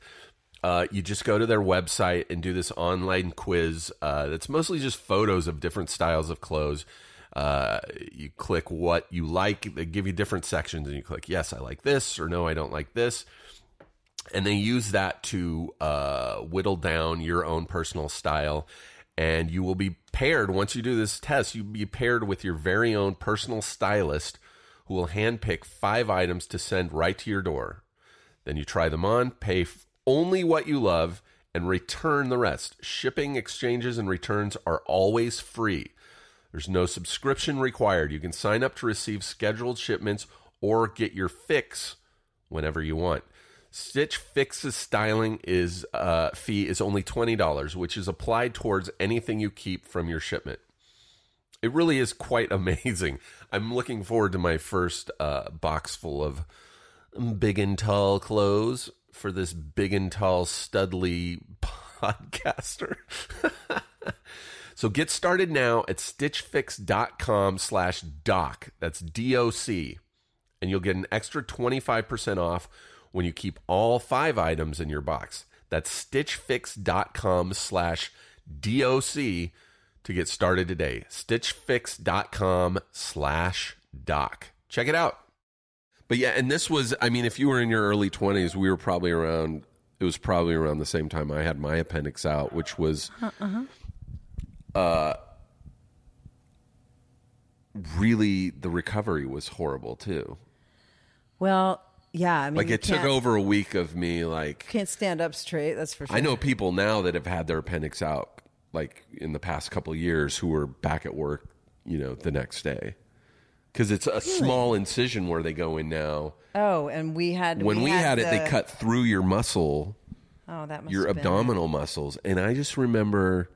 Uh, you just go to their website and do this online quiz uh, that's mostly just photos of different styles of clothes. Uh, you click what you like. They give you different sections, and you click yes, I like this, or no, I don't like this. And they use that to uh, whittle down your own personal style. And you will be paired once you do this test. You'll be paired with your very own personal stylist who will handpick five items to send right to your door. Then you try them on, pay only what you love, and return the rest. Shipping, exchanges, and returns are always free. There's no subscription required. You can sign up to receive scheduled shipments or get your fix whenever you want. Stitch Fix's styling is uh, fee is only twenty dollars, which is applied towards anything you keep from your shipment. It really is quite [LAUGHS] amazing. I'm looking forward to my first uh, box full of big and tall clothes for this big and tall studly [LAUGHS] podcaster. [LAUGHS] So get started now at stitchfix.com slash doc. That's D-O-C. And you'll get an extra 25% off when you keep all five items in your box. That's stitchfix.com slash D-O-C to get started today. stitchfix.com slash doc. Check it out. But yeah, and this was, I mean, if you were in your early 20s, we were probably around, it was probably around the same time I had my appendix out, which was... Uh-huh uh, really the recovery was horrible too. Well, yeah, I mean, like it took over a week of me like Can't stand up straight. That's for sure. I know people now that have had their appendix out like in the past couple of years who are back at work, you know, the next day. Cuz it's a small incision where they go in now. Oh, and we had When we, had, it they cut through your muscle, Oh, that your been- abdominal muscles, and I just remember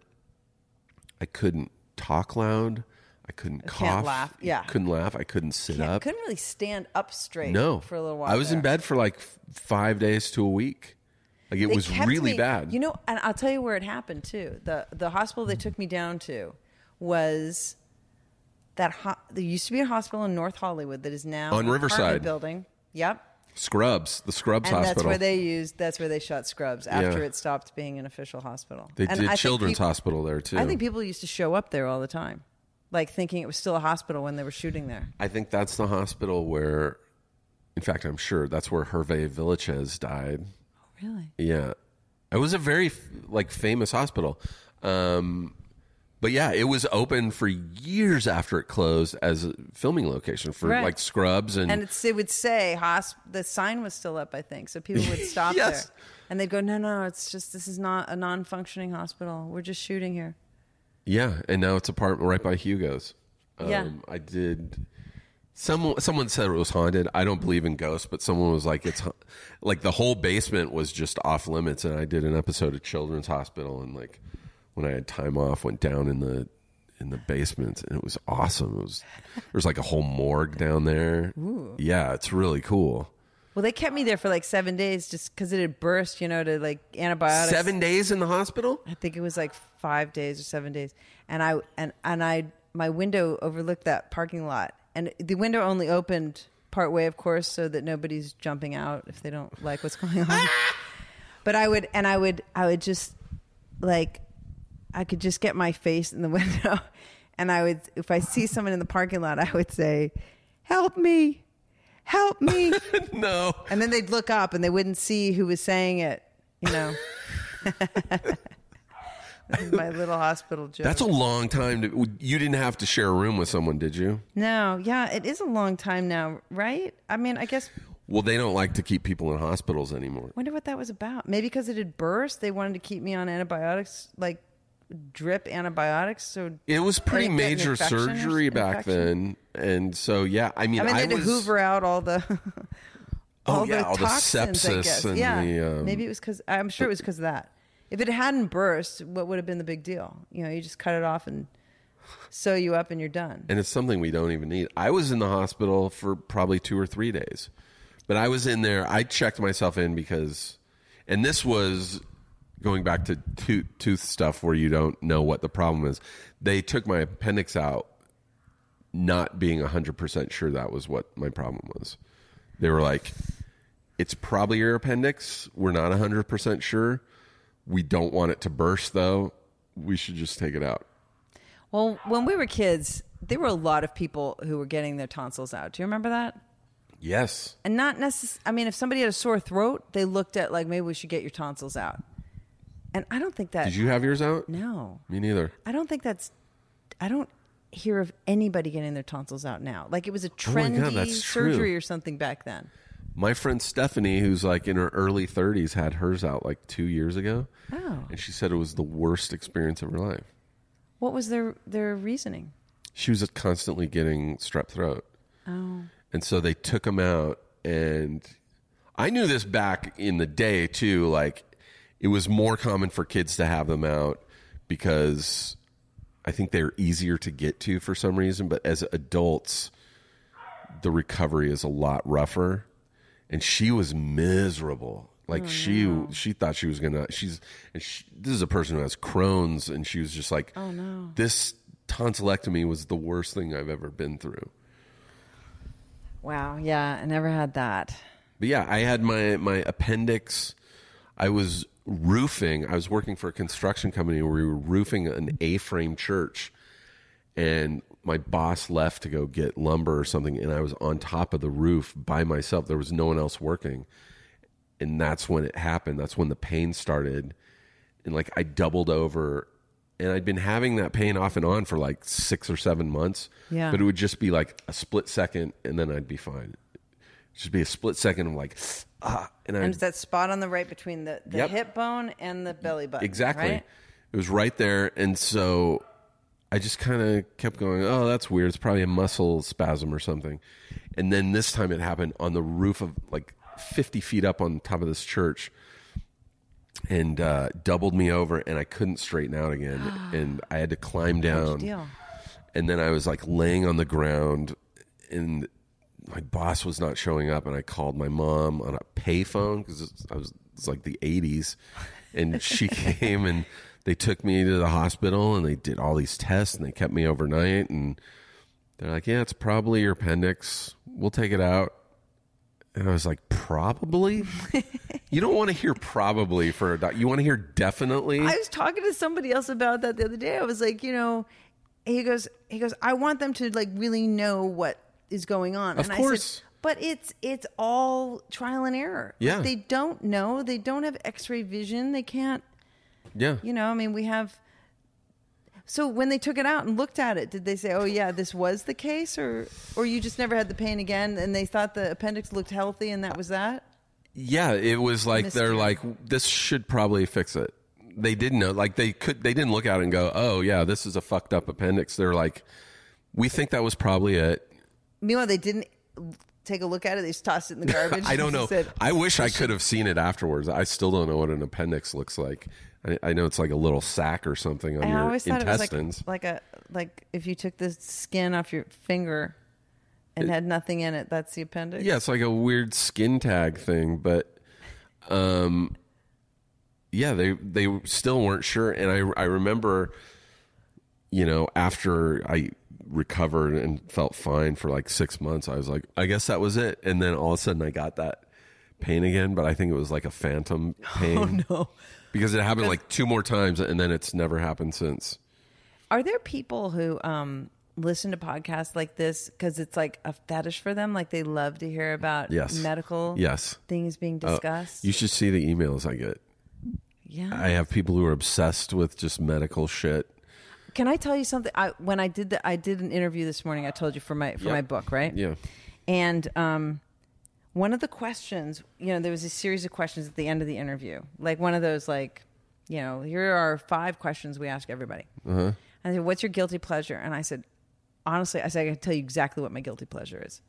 I couldn't talk loud. I couldn't can't cough. laugh. Yeah. couldn't laugh. I couldn't sit Can't- up. couldn't really stand up straight. No, for a little while. I was in bed for like f- five days to a week. Like it They was kept really me- bad. You know, and I'll tell you where it happened too. The the hospital they took me down to was that ho- there used to be a hospital in North Hollywood that is now On apartment Riverside. building. Yep. Scrubs, the Scrubs and Hospital. that's where they used. That's where they shot Scrubs after Yeah. it stopped being an official hospital. They And did think Children's peop- Hospital there too. I think people used to show up there all the time, like thinking it was still a hospital when they were shooting there. I think that's the hospital where, in fact, I'm sure that's where Hervé Villechaize died. Oh, really? Yeah, it was a very like famous hospital. Um, but yeah, it was open for years after it closed as a filming location for Right. like Scrubs and, And it's, it would say hosp- the sign was still up, I think, so people would [LAUGHS] stop Yes. there, and they'd go, "No, no, it's just this is not a non-functioning hospital. We're just shooting here." yeah, and now it's apartment right by Hugo's. Um, Yeah. I did. Someone someone said it was haunted. I don't believe in ghosts, but someone was like it's like the whole basement was just off limits. And I did an episode of Children's Hospital, and like when I had time off, went down in the in the basement, and it was awesome. It was there's like a whole morgue down there. Yeah, it's really cool. Well, they kept me there for like seven days just because it had burst, you know, to like antibiotics. Seven days in the hospital. I think it was like five days or seven days, and I and and I my window overlooked that parking lot, and the window only opened part way, of course, so that nobody's jumping out if they don't like what's [LAUGHS] going on. [LAUGHS] but I would and I would I would just like I could just get my face in the [LAUGHS] window, and I would if I see someone in the parking lot, I would say, "Help me." Help me. [LAUGHS] no, And then they'd look up and they wouldn't see who was saying it, you know. [LAUGHS] My little hospital joke. that's a long time. To, you didn't have to share a room with someone, did you? no, yeah, it is a long time now, right? I mean, I guess Well, they don't like to keep people in hospitals anymore. wonder what that was about. Maybe because it had burst, they wanted to keep me on antibiotics, like drip antibiotics. So It was pretty Like get an major surgery back then, and so yeah. I mean, I mean, they had was, to hoover out all the [LAUGHS] Oh, all yeah, the all toxins. I sepsis and yeah, the, um, maybe it was because I'm sure it was because of that. If it hadn't burst, what would have been the big deal? You know, you just cut it off and sew you up, and you're done. and it's something we don't even need. I was in the hospital for probably two or three days, but I was in there. I checked myself in because, and this was going back to tooth, tooth stuff where you don't know what the problem is. They took my appendix out, not being hundred percent sure that was what my problem was. They were like, "It's probably your appendix. We're not hundred percent sure. We don't want it to burst, though. We should just take it out." Well, when we were kids, there were a lot of people who were getting their tonsils out. Do you remember that? Yes. And not necessarily. I mean, if somebody had a sore throat, they looked at like maybe we should get your tonsils out. And I don't think that. Did you have yours out? No, Me neither. I don't think that's. I don't hear of anybody getting their tonsils out now. Like it was a Oh trendy God, that's true. surgery or something back then. My friend Stephanie, who's like in her early 30s, had hers out like two years ago. Oh. And she said it was the worst experience of her life. What was their their reasoning? She was constantly getting strep throat. Oh, And so they took them out. And I knew this back in the day, too. Like, it was more common for kids to have them out because I think they're easier to get to for some reason. But as adults, the recovery is a lot rougher. And she was miserable. Like oh, she she thought she was gonna she's and she, this is a person who has Crohn's and she was just like Oh, no. this tonsillectomy was the worst thing I've ever been through. wow. Yeah, I never had that. But yeah, I had my my appendix. I was roofing. I was working for a construction company where we were roofing an A-frame church, and my boss left to go get lumber or something, and I was on top of the roof by myself. There was no one else working, and that's when it happened. That's when the pain started, and like I doubled over. And I'd been having that pain off and on for like six or seven months. Yeah. But it would just be like a split second and then I'd be fine just be a split second of like ah and I And it's that spot on the right between the, the Yep. hip bone and the belly button. exactly right? it was right there and so I just kind of kept going oh that's weird it's probably a muscle spasm or something and then this time it happened on the roof of like 50 feet up on top of this church and uh, doubled me over and I couldn't straighten out again [GASPS] and I had to climb down Deal. and then I was like laying on the ground, and my boss was not showing up, and I called my mom on a payphone because I was it's like the '80s, and she [LAUGHS] came and they took me to the hospital and they did all these tests and they kept me overnight and they're like, "Yeah, it's probably your appendix. We'll take it out." And I was like, "Probably." [LAUGHS] you don't want to hear probably for a doc. You want to hear definitely. I was talking to somebody else about that the other day. I was like, you know, he goes, he goes, I want them to like really know what is going on. Of and I course. said, but it's it's all trial and error. Yeah. they don't know. They don't have X-ray vision. They can't. yeah. You know, I mean, we have. So when they took it out and looked at it, did they say, "Oh yeah, this was the case," or or you just never had the pain again, and they thought the appendix looked healthy, and that was that? Yeah, it was like they're like this should probably fix it. They didn't know like they could they didn't look at it and go, "Oh, yeah, this is a fucked up appendix." They're like, "We think that was probably it." Meanwhile, they didn't take a look at it; they just tossed it in the [LAUGHS] garbage. I don't [LAUGHS] know. said, I wish I could have seen it afterwards. I still don't know what an appendix looks like. I, I know it's like a little sac or something on I your intestines. it was like like a like if you took the skin off your finger and had nothing in it, that's the appendix. Yeah, it's like a weird skin tag thing, but um yeah, they they still weren't sure and I I remember you know, after I recovered and felt fine for like 6 months, I was like, I guess that was it. And then all of a sudden I got that pain again, but I think it was like a phantom [LAUGHS] pain. Oh no. Because it happened like two more times and then it's never happened since. Are there people who um listen to podcasts like this because it's like a fetish for them? Like they love to hear about Yes. medical Yes. things being Oh, discussed. you should see the emails I get. yeah. I have people who are obsessed with just medical shit. Can I tell you something? I when I did the I did an interview this morning. I told you for my for Yep. my book, right? Yeah. And um, one of the questions, you know, there was a series of questions at the end of the interview, like one of those, like, you know, here are five questions we ask everybody. Uh-huh. I said, "What's your guilty pleasure?" And I said, honestly, I said I can tell you exactly what my guilty pleasure is.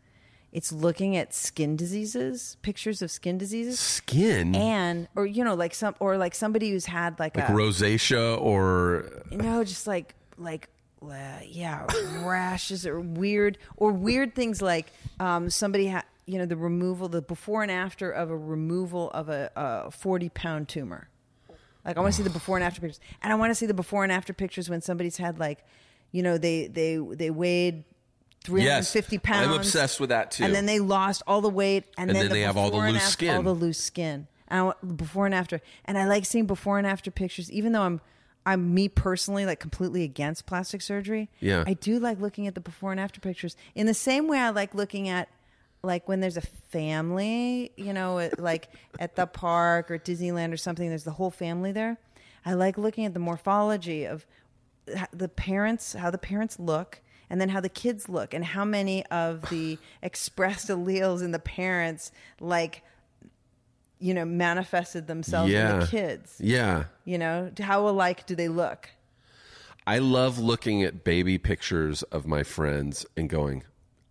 It's looking at skin diseases, pictures of skin diseases, Skin. and or you know, like some or like somebody who's had like, like a rosacea or no, just like like uh, yeah, rashes or weird or weird things like um, somebody ha- you know the removal, the before and after of a removal of a, a forty pound tumor. Like I want to see the before and after pictures, and I want to see the before and after pictures when somebody's had like, you know, they they they weighed. 350 Yes, pounds. I'm obsessed with that, too. And then they lost all the weight, and, And then, then the they have all the loose after- skin. All the loose skin. And I want before and after. And I like seeing before and after pictures, even though I'm, I'm me personally like completely against plastic surgery. Yeah. I do like looking at the before and after pictures in the same way I like looking at, like when there's a family, you know, like [LAUGHS] at the park or Disneyland or something. There's the whole family there. I like looking at the morphology of the parents, how the parents look, and then how the kids look, and how many of the [LAUGHS] expressed alleles in the parents, like, you know, manifested themselves in the kids. Yeah, You know, how alike do they look? I love looking at baby pictures of my friends and going,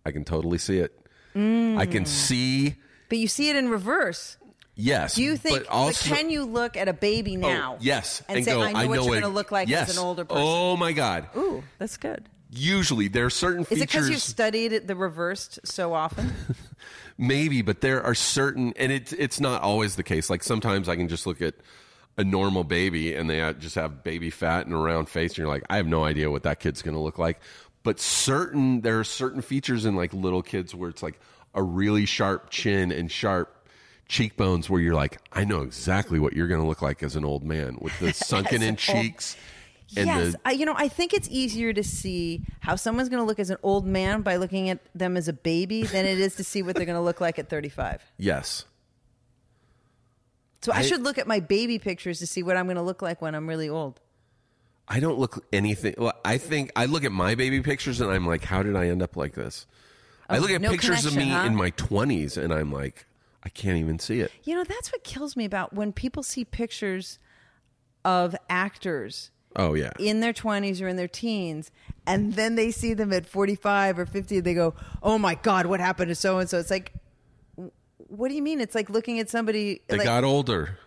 I can totally see it. I Mm. can see. But you see it in reverse. Yes. Do you think? But also, can you look at a baby Oh, now? yes, and, say, go, "I know what you're going to look like yes. as an older person." Oh my god! Ooh, that's good. Usually there are certain features. Is it because you've studied the reversed so often? [LAUGHS] Maybe, but there are certain, and it's it's not always the case. Like sometimes I can just look at a normal baby and they just have baby fat and a round face, and you're like, I have no idea what that kid's going to look like. But certain, there are certain features in like little kids where it's like a really sharp chin and sharp cheekbones, where you're like, I know exactly what you're going to look like as an old man with the [LAUGHS] sunken in cheeks. Yes, the, I, you know, I think it's easier to see how someone's going to look as an old man by looking at them as a baby [LAUGHS] than it is to see what they're going to look like at 35. yes, So I, I- should look at my baby pictures to see what I'm going to look like when I'm really old. I don't look anything. Well, I think I look at my baby pictures and I'm like, how did I end up like this? I oh, look at Oh, no pictures of me huh? in my 20s and I'm like, I can't even see it. You know, that's what kills me about when people see pictures of actors Oh yeah. in their 20s or in their teens and then they see them at 45 or 50 and they go oh my god what happened to so and so it's like what do you mean? It's like looking at somebody They like, got older.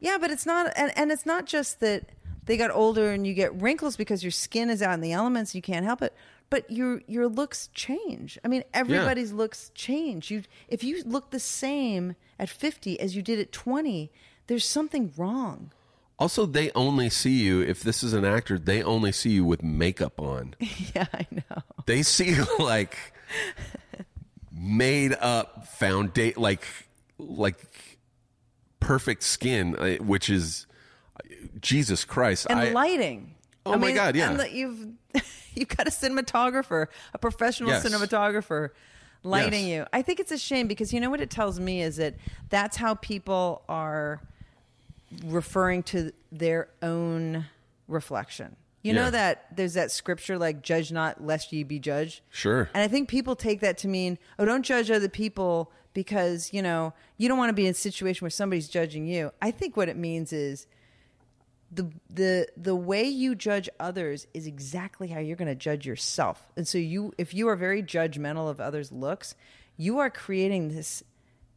yeah but it's not and, and it's not just that they got older and you get wrinkles because your skin is out in the elements you can't help it but your your looks change. I mean everybody's looks change. You if you look the same at 50 as you did at 20 there's something wrong Also, they only see you if this is an actor. They only see you with makeup on. [LAUGHS] yeah, I know. They see you like made up foundation, like like perfect skin, uh, which is Jesus Christ. And I, lighting. Oh I my mean, God, yeah. and the- you've [LAUGHS] you've got a cinematographer, a professional Yes. cinematographer lighting Yes. you. I think it's a shame because you know what it tells me is that that's how people are referring to their own reflection. You Yeah. know that there's that scripture like judge not lest ye be judged. Sure. And I think people take that to mean, oh, don't judge other people because, you know, you don't want to be in a situation where somebody's judging you. I think what it means is the the the way you judge others is exactly how you're going to judge yourself. And so you if you are very judgmental of others' looks, you are creating this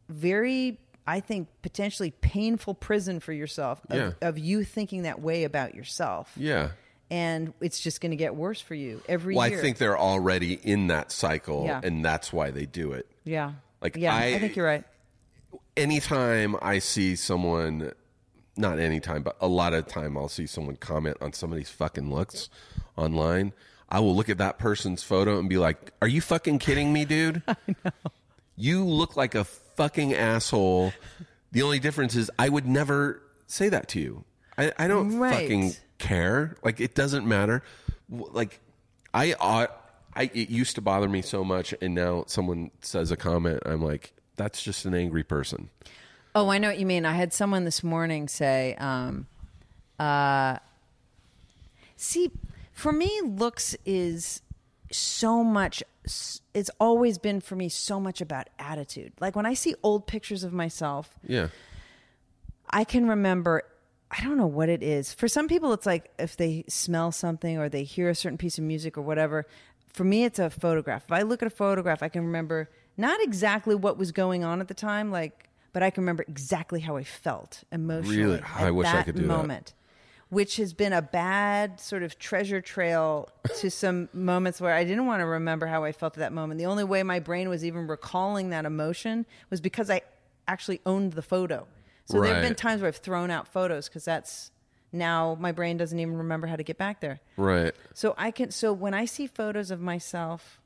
very I think potentially painful prison for yourself of, Yeah. of you thinking that way about yourself. yeah. And it's just going to get worse for you every Well, year. I think they're already in that cycle, Yeah. and that's why they do it. yeah. Like, yeah, I- I think you're right. anytime I see someone, not anytime, but a lot of time I'll see someone comment on somebody's fucking looks online. I will look at that person's photo and be like, "Are you fucking kidding me, dude? [LAUGHS] You look like a fucking asshole." The only difference is I would never say that to you. I, I don't Right. fucking care. Like it doesn't matter. Like I, I, I, it used to bother me so much, and now someone says a comment, I'm like, that's just an angry person. Oh, I know what you mean. I had someone this morning say, um, uh, see, for me, looks is so much, it's always been for me so much about attitude. Like when I see old pictures of myself, Yeah. I can remember. I don't know what it is. For some people, it's like if they smell something or they hear a certain piece of music or whatever. For me, it's a photograph. If I look at a photograph, I can remember not exactly what was going on at the time, like, but I can remember exactly how I felt emotionally Really? at I wish I that could do that. Which has been a bad sort of treasure trail to [LAUGHS] some moments where I didn't want to remember how I felt at that moment. The only way my brain was even recalling that emotion was because I actually owned the photo. So there have been times where I've thrown out photos because that's now my brain doesn't even remember how to get back there. Right. So I can. So when I see photos of myself,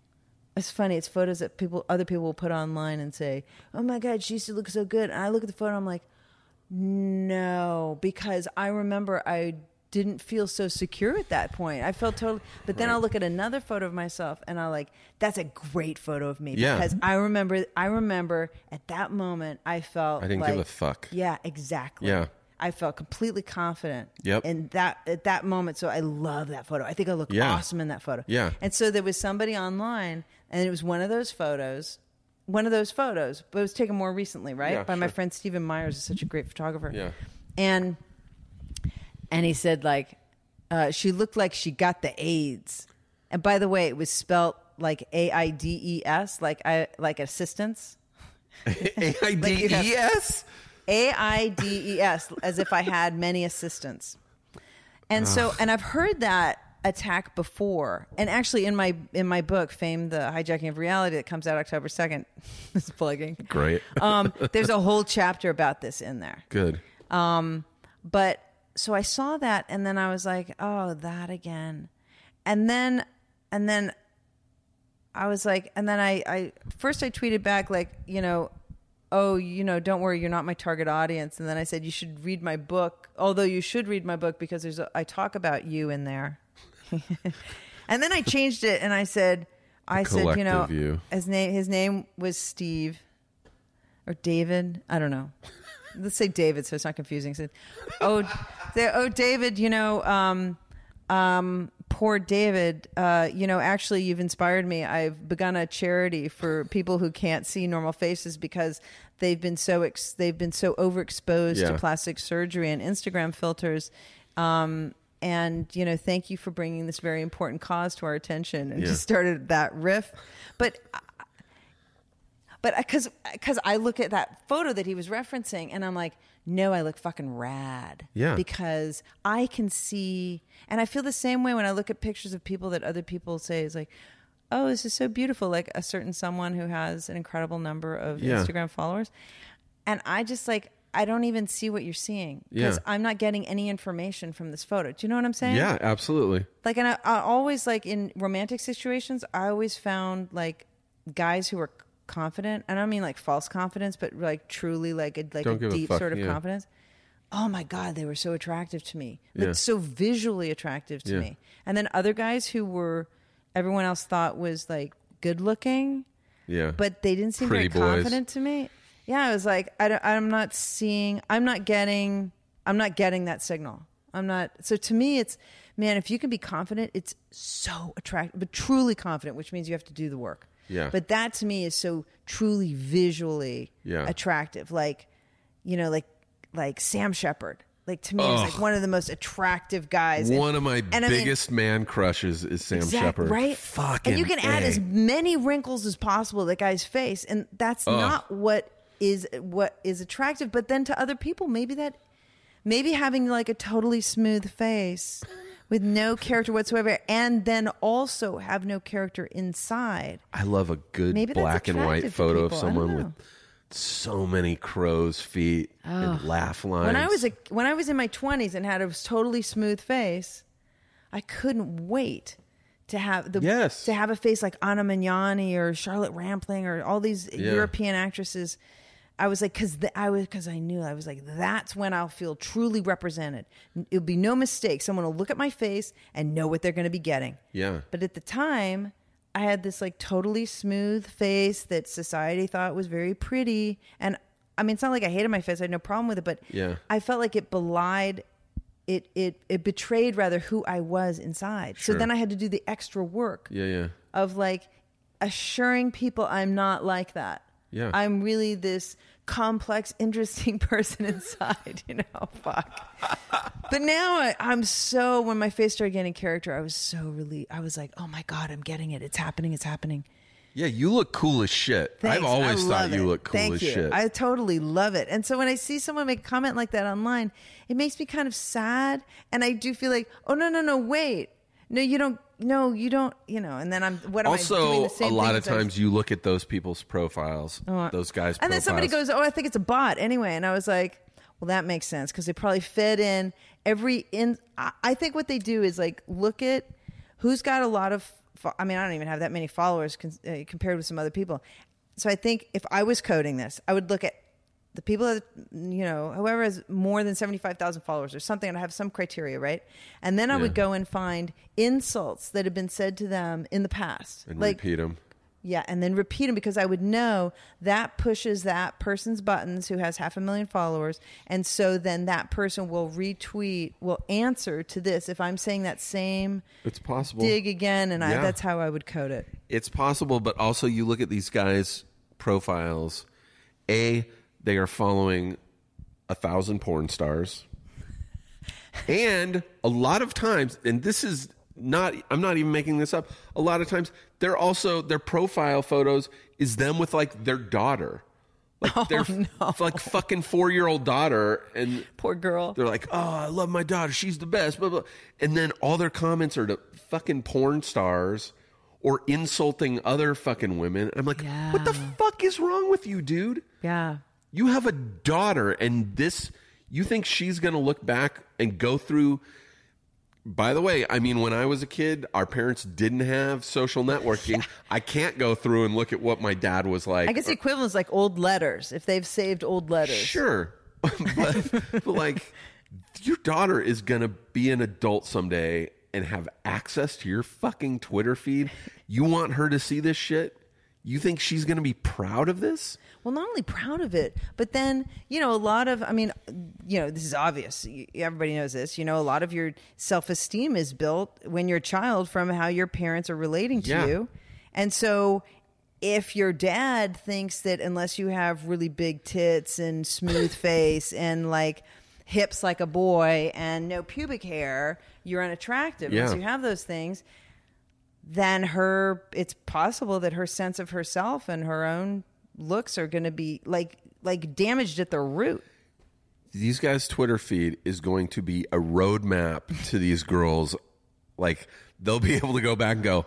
it's funny. It's photos that people, other people will put online and say, "Oh my God, she used to look so good." And I look at the photo, I'm like, no, because I remember I didn't feel so secure at that point. I felt totally. But then I'll look at another photo of myself and I'm like, that's a great photo of me Yeah. because I remember. I remember at that moment I felt. I didn't give a fuck. Yeah, exactly. Yeah. I felt completely confident. Yep. In that at that moment, so I love that photo. I think I look Yeah. awesome in that photo. Yeah. And so there was somebody online, and it was one of those photos, one of those photos, but it was taken more recently, right? Yeah, By my sure. friend Stephen Myers, is such a great photographer. Yeah. And and he said like, uh, she looked like she got the AIDS. And by the way, it was spelt like A I D E S, like I like assistance. [LAUGHS] [LAUGHS] A I D E S. A I D E S, as if I had many assistants. And so, [SIGHS] and I've heard that attack before. And actually, in my in my book, "Fame: The Hijacking of Reality," that comes out October second, [LAUGHS] is plugging. Great. [LAUGHS] Um, there's a whole chapter about this in there. Good. Um, But so I saw that, and then I was like, "Oh, that again," and then and then I was like, and then I, I first I tweeted back like, you know, oh, you know, don't worry, you're not my target audience. And then I said, you should read my book, although you should read my book because there's a, I talk about you in there. And then I changed it and I said, I said, you know, you. his name his name was Steve or David. I don't know. Let's say David, so it's not confusing. Said, oh, oh, David, you know, um, um, poor David. Uh, you know, actually, you've inspired me. I've begun a charity for people who can't see normal faces because they've been so ex- they've been so overexposed Yeah. to plastic surgery and Instagram filters. Um, and you know, thank you for bringing this very important cause to our attention. And Yeah. just started that riff, but but uh, because because I look at that photo that he was referencing, and I'm like, no, I look fucking rad. Yeah. Because I can see, and I feel the same way when I look at pictures of people that other people say is like, oh, this is so beautiful. Like a certain someone who has an incredible number of Yeah. Instagram followers, and I just like I don't even see what you're seeing because Yeah. I'm not getting any information from this photo. Do you know what I'm saying? Yeah, absolutely. Like, and I, I always like in romantic situations, I always found like guys who were confident. And I don't mean like false confidence, but like truly like a, like Don't a give a deep fuck, sort of yeah. confidence. Oh my god, they were so attractive to me, like Yeah. so visually attractive to Yeah. me. And then other guys who were everyone else thought was like good looking, Yeah. but they didn't seem Pretty very boys. confident to me. Yeah, I was like, I don't, I'm not seeing, I'm not getting, I'm not getting that signal. I'm not. So to me, it's man, if you can be confident, it's so attractive, but truly confident, which means you have to do the work. Yeah. But that to me is so truly visually Yeah. attractive. Like, you know, like like Sam Shepard. Like to me, is like one of the most attractive guys. And- One of my and I mean- biggest man crushes is Sam Exact- Shepard. right? Fucking and you can add as many wrinkles as possible to the guy's face, and that's not what is what is attractive. But then to other people, maybe that, maybe having like a totally smooth face with no character whatsoever, and then also have no character inside. I love a good Maybe black and white photo of people. I don't someone with so many crow's feet and laugh lines. When I was a when I was in my twenties and had a totally smooth face, I couldn't wait to have the Yes. to have a face like Anna Magnani or Charlotte Rampling or all these Yeah. European actresses. I was like, because I was because I knew I was like, that's when I'll feel truly represented. It'll be no mistake. Someone will look at my face and know what they're going to be getting. Yeah. But at the time, I had this like totally smooth face that society thought was very pretty. And I mean, it's not like I hated my face. I had no problem with it, but Yeah. I felt like it belied it it it betrayed rather who I was inside. So then I had to do the extra work yeah, yeah. of like assuring people I'm not like that. Yeah. I'm really this complex, [LAUGHS] interesting person inside, you know, fuck. but now I, I'm so, when my face started getting character, I was so relieved. I was like, oh my God, I'm getting it. It's happening. It's happening. Yeah, you look cool as shit. Thanks. I've always thought love you look cool Thank as you. shit. I totally love it. And so when I see someone make a comment like that online, it makes me kind of sad. And I do feel like, oh no, no, no, wait. No, you don't no, you don't you know, and then I'm what am I doing also, the a same lot thing of I times you look at those people's profiles, those guys' and then somebody profiles. goes, "Oh, I think it's a bot." Anyway, and I was like, "Well, that makes sense because they probably fed in every in." I- I think what they do is like look at who's got a lot of. fo- I mean, I don't even have that many followers con- uh, compared with some other people. So I think if I was coding this, I would look at the people that you know, whoever has more than seventy five thousand followers or something, and I have some criteria, right? And then I would go and find insults that have been said to them in the past, and like repeat them. yeah, and then repeat them because I would know that pushes that person's buttons who has half a million followers. And so then that person will retweet, will answer to this if I'm saying that same It's possible. dig again. And I, that's how I would code it. It's possible, but also you look at these guys' profiles. A, they are following a thousand porn stars. And a lot of times, and this is not, I'm not even making this up. A lot of times, they're also, their profile photos is them with like their daughter. Like [LAUGHS] oh, their like fucking four year old daughter. And Poor girl. they're like, "Oh, I love my daughter. She's the best." Blah blah. And then all their comments are to fucking porn stars or insulting other fucking women. I'm like, "What the fuck is wrong with you, dude? Yeah. You have a daughter, and this. You think she's gonna look back and go through?" By the way, I mean, when I was a kid, our parents didn't have social networking. [LAUGHS] I can't go through and look at what my dad was like. I guess the equivalent is like old letters if they've saved old letters. Sure. [LAUGHS] but, but like your daughter is going to be an adult someday and have access to your fucking Twitter feed. You want her to see this shit? You think she's going to be proud of this? well not only proud of it but then you know a lot of i mean you know this is obvious everybody knows this you know a lot of your self-esteem is built when you're a child from how your parents are relating to Yeah. you and so if your dad thinks that unless you have really big tits and smooth [LAUGHS] face and like hips like a boy and no pubic hair you're unattractive Yeah. once you have those things then her it's possible that her sense of herself and her own looks are going to be like like damaged at the root These guys' Twitter feed is going to be a roadmap to these girls. Like they'll be able to go back and go,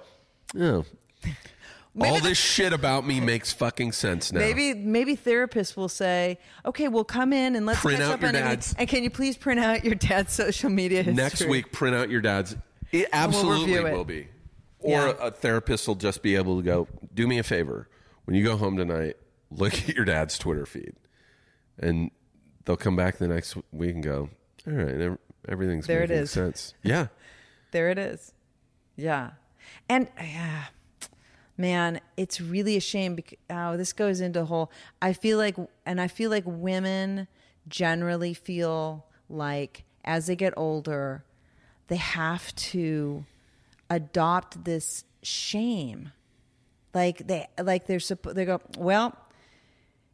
oh, [LAUGHS] All this shit about me makes fucking sense now. Maybe maybe therapists will say, "Okay, we'll come in and let's Print out up your on dad's- And can you please print out your dad's [LAUGHS] social media history next week print out your dad's. It we'll absolutely it. will be. Or Yeah. a therapist will just be able to go, do me a favor. When you go home tonight, [LAUGHS] look at your dad's Twitter feed. And they'll come back the next week and go, all right, everything's There it making is. sense. Yeah. [LAUGHS] There it is. Yeah. And yeah, man, it's really a shame because oh, this goes into a whole I feel like and I feel like women generally feel like as they get older, they have to adopt this shame. Like they like they're they go, well,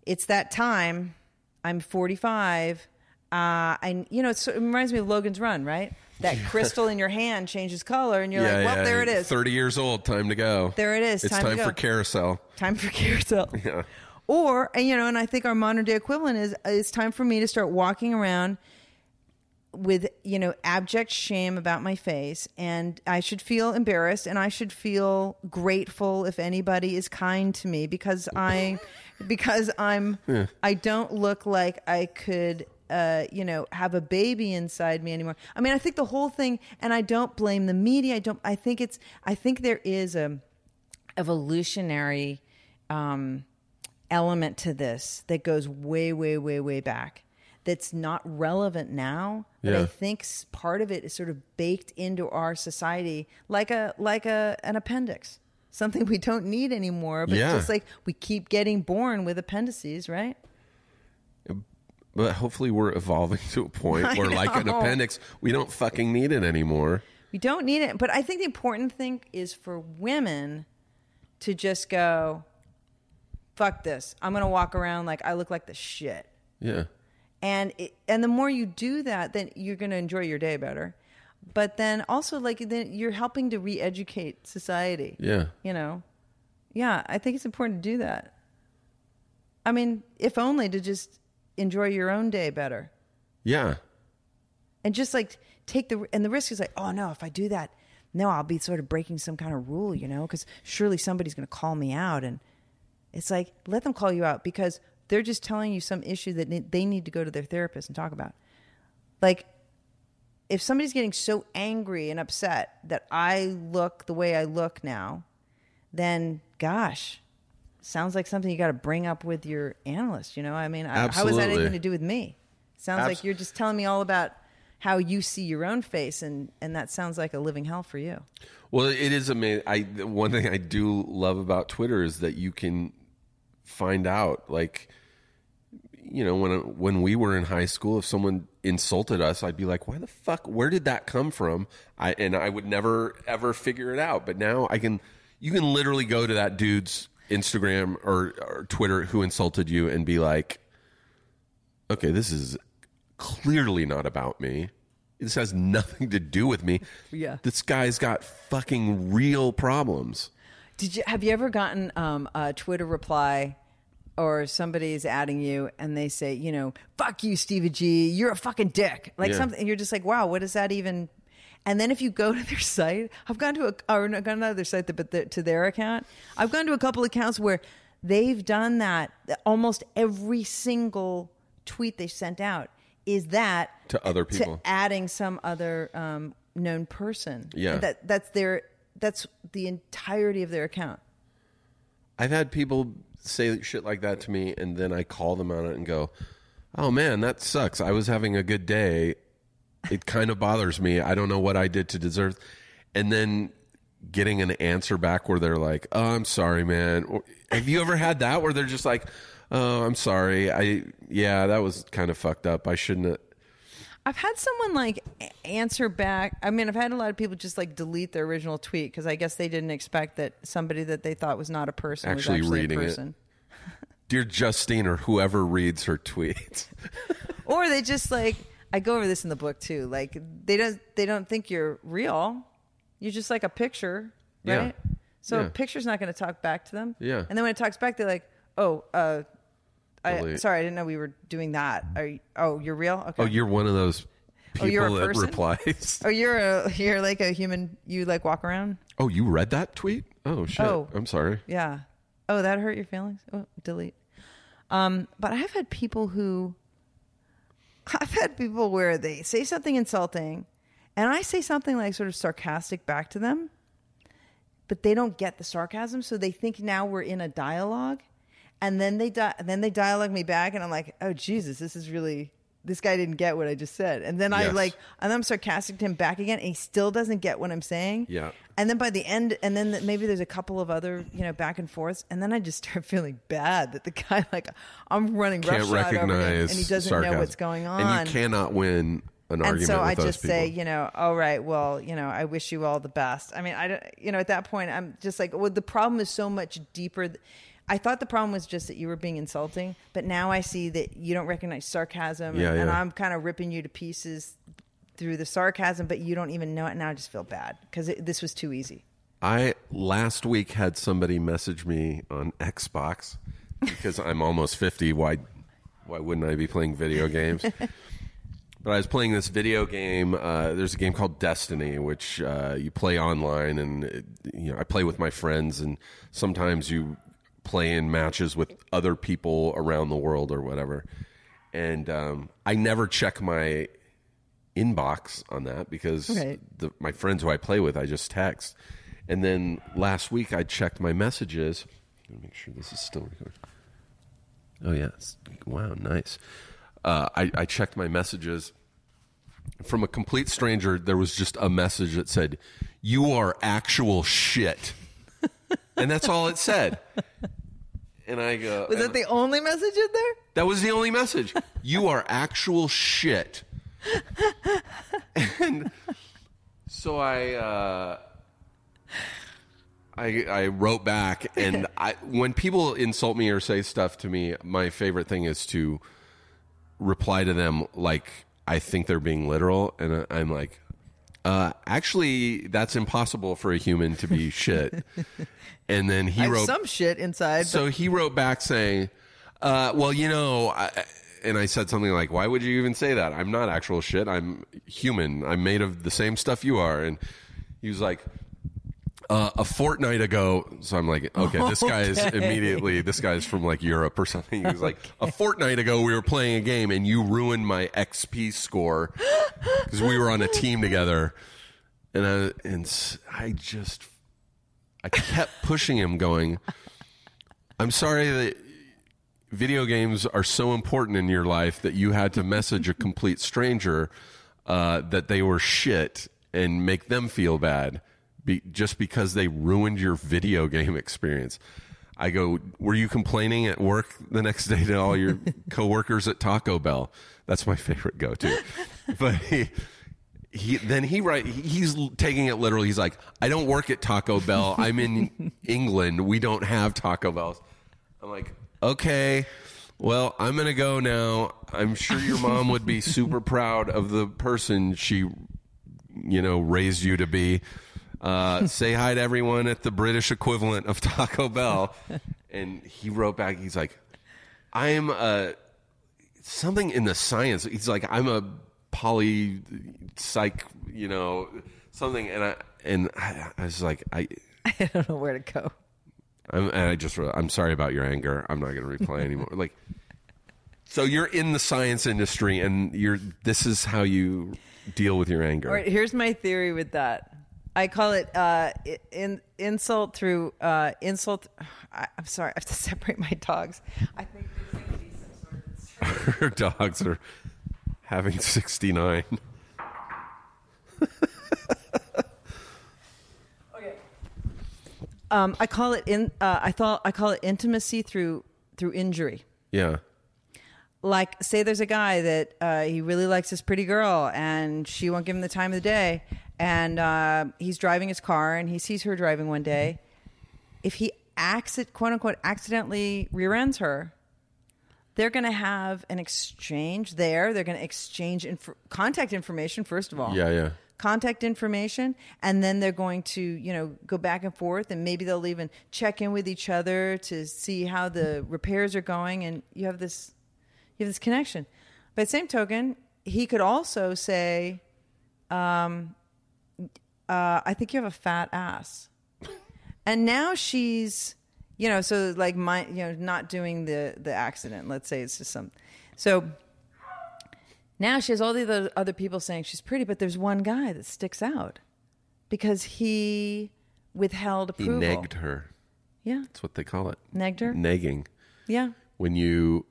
it's that time. I'm 45. Uh, and you know, it's, it reminds me of Logan's Run, right? That crystal in your hand changes color, and you're like, well, there it is. 30 years old, time to go. There it is, It's time to time, for carousel. Time for carousel. [LAUGHS] Yeah. Or, and, you know, and I think our modern day equivalent is it's time for me to start walking around with, you know, abject shame about my face. And I should feel embarrassed and I should feel grateful if anybody is kind to me because I, [LAUGHS] because I'm, I don't look like I could. Uh, you know, have a baby inside me anymore. I mean, I think the whole thing, and I don't blame the media. I don't. I think it's. I think there is a evolutionary um, element to this that goes way, way, way, way back. That's not relevant now, but I think part of it is sort of baked into our society, like a like a an appendix, something [LAUGHS] we don't need anymore. But Yeah. just like we keep getting born with appendices, right? But hopefully we're evolving [LAUGHS] to a point I where, like an appendix, we don't fucking need it anymore. We don't need it. But I think the important thing is for women to just go, fuck this. I'm going to walk around like I look like the shit. Yeah. And it, and the more you do that, then you're going to enjoy your day better. But then also like then you're helping to re-educate society. Yeah. You know. Yeah, I think it's important to do that. I mean, if only to just enjoy your own day better Yeah. and just like take the and the risk is like oh no if i do that no i'll be sort of breaking some kind of rule you know because surely somebody's going to call me out and it's like let them call you out because they're just telling you some issue that ne- they need to go to their therapist and talk about. Like if somebody's getting so angry and upset that i look the way i look now then gosh sounds like something you got to bring up with your analyst you know? I mean I, how is that anything to do with me? Sounds like you're just telling me all about how you see your own face and and that sounds like a living hell for you. Well, it is amazing. I one thing I do love about Twitter is that you can find out, like, you know, when when we were in high school, if someone insulted us, I'd be like, "Why the fuck? Where did that come from?" I and I would never ever figure it out. But now I can. You can literally go to that dude's Instagram or, or Twitter who insulted you and be like, "Okay, this is clearly not about me." This has nothing to do with me. Yeah. This guy's got fucking real problems. did you have you ever gotten um, a twitter reply or somebody's adding you and they say you know fuck you stevie g you're a fucking dick like Yeah. something you're just like wow what does that even and then if you go to their site i've gone to a or not gone to their site but the, to their account i've gone to a couple accounts where they've done that almost every single tweet they sent out is that To other people. to adding some other um, known person Yeah. that that's their that's the entirety of their account I've had people say shit like that to me, and then I call them on it and go, "Oh man, that sucks. I was having a good day. It kind of bothers me. I don't know what I did to deserve." And then getting an answer back where they're like, "Oh, I'm sorry, man." Or, have you ever had that where they're just like, "Oh, I'm sorry. I yeah, that was kind of fucked up. I shouldn't." Have. I've had someone like answer back. I mean, I've had a lot of people just like delete their original tweet because I guess they didn't expect that somebody that they thought was not a person Actually was actually reading a it. [LAUGHS] Dear Justine or whoever reads her tweets. [LAUGHS] Or they just like I go over this in the book too. Like they don't they don't think you're real. You're just like a picture, Yeah. right? So Yeah. a picture's not going to talk back to them. Yeah. And then when it talks back, they're like, "Oh, uh, I, sorry, I didn't know we were doing that. Are you, oh, you're real? Okay. Oh, you're one of those people Oh, you're a that person? replies. [LAUGHS] Oh, you're a you're like a human. You like walk around. Oh, you read that tweet? Oh shit! Oh. I'm sorry. Yeah. Oh, that hurt your feelings? Oh, delete. Um, but I've had people who [LAUGHS] I've had people where they say something insulting and I say something like sort of sarcastic back to them, but they don't get the sarcasm, so they think now we're in a dialogue. And then they di- then they dialogue me back and I'm like, "Oh Jesus, this is really this guy didn't get what I just said." And then I Yes. like and I'm sarcastic to him back again and he still doesn't get what I'm saying. Yeah. And then by the end, and then th- maybe there's a couple of other, you know, back and forths, and then I just start [LAUGHS] feeling bad that the guy, like, I'm running Can't roughshod over him, recognize and he doesn't sarcasm. know what's going on. and you cannot win an And argument so with I those just people. say, you know, all right, well, you know, I wish you all the best. I mean, I don't, you know, at that point, I'm just like, well, the problem is so much deeper. th- I thought the problem was just that you were being insulting, but now I see that you don't recognize sarcasm, Yeah, and, and. I'm kind of ripping you to pieces through the sarcasm, but you don't even know it. Now I just feel bad because this was too easy. I last week had somebody message me on Xbox because I'm almost 50. Why why wouldn't I be playing video games? [LAUGHS] but I was playing this video game. Uh, there's a game called Destiny, which uh, you play online, and it, you know I play with my friends, and sometimes you play in matches with other people around the world or whatever. And um, I never check my inbox on that because Right. the, my friends who I play with, I just text. And then last week I checked my messages. Let me make sure this is still recording. Oh yeah, wow, nice. Uh, I, I checked my messages from a complete stranger. There was just a message that said, "You are actual shit," and that's all it said. And I go, Was that the only message in there? that was the only message. You are actual shit. and so I, uh, I, I wrote back, and I, when people insult me or say stuff to me, my favorite thing is to reply to them like I think they're being literal, and I'm like, uh, actually, that's impossible for a human to be [LAUGHS] shit. And then he I wrote some shit inside. so he wrote back saying, uh, "Well, you know," I, and I said something like, "Why would you even say that? I'm not actual shit. I'm human. I'm made of the same stuff you are." And he was like. Uh, a fortnight ago, so I'm like, okay, this guy is Okay. immediately, this guy's from like Europe or something. He was like, a fortnight ago, we were playing a game and you ruined my XP score because we were on a team together. And I, and s- I just, I kept pushing him, going, I'm sorry that video games are so important in your life that you had to message a complete stranger uh, that they were shit and make them feel bad be, just because they ruined your video game [LAUGHS] experience. I go, were you complaining at work the next day to all your [LAUGHS] coworkers at Taco Bell? That's my favorite go-to. [LAUGHS] But he, he then he write he's taking it literally. He's like, I don't work at Taco Bell. I'm in England. We don't have Taco Bells. I'm like, okay, well, I'm gonna go now. I'm sure your mom would be super proud of the person she, you know, raised you to be. Uh, say hi to everyone at the British equivalent of Taco Bell. And he wrote back. He's like, I'm a something in the science. He's like, I'm a poly psych, you know, something. And I and I, I was like, I. [LAUGHS] I don't know where to go. I'm, and I just wrote, I'm sorry about your anger. I'm not going to reply anymore. like, so you're in the science industry, and you're. This is how you deal with your anger. All right, here's my theory with that. I call it uh, in, insult through uh, insult. I, I'm sorry, I have to [LAUGHS] separate my dogs. I think there's going to be some sort of. [LAUGHS] Her dogs are having [LAUGHS] 69. Um, I call it in. Uh, I thought I call it intimacy through through injury. Yeah. like say there's a guy that uh, he really likes this pretty girl and she won't give him the time of the day and uh, he's driving his car and he sees her driving one day. If he acts it quote unquote accidentally rear ends her they're going to have an exchange there. They're going to exchange inf- contact information first of all. Yeah, yeah. contact information. And then they're going to you know go back and forth and maybe they'll even check in with each other to see how the repairs are going. And you have this you have this connection. By the same token he could also say um, uh, i think you have a fat ass and now she's you know so like my you know not doing the the accident let's say it's just some so now she has all the other, people saying she's pretty but there's one guy that sticks out because he withheld approval. He negged her. yeah That's what they call it. negged her Negging. yeah When you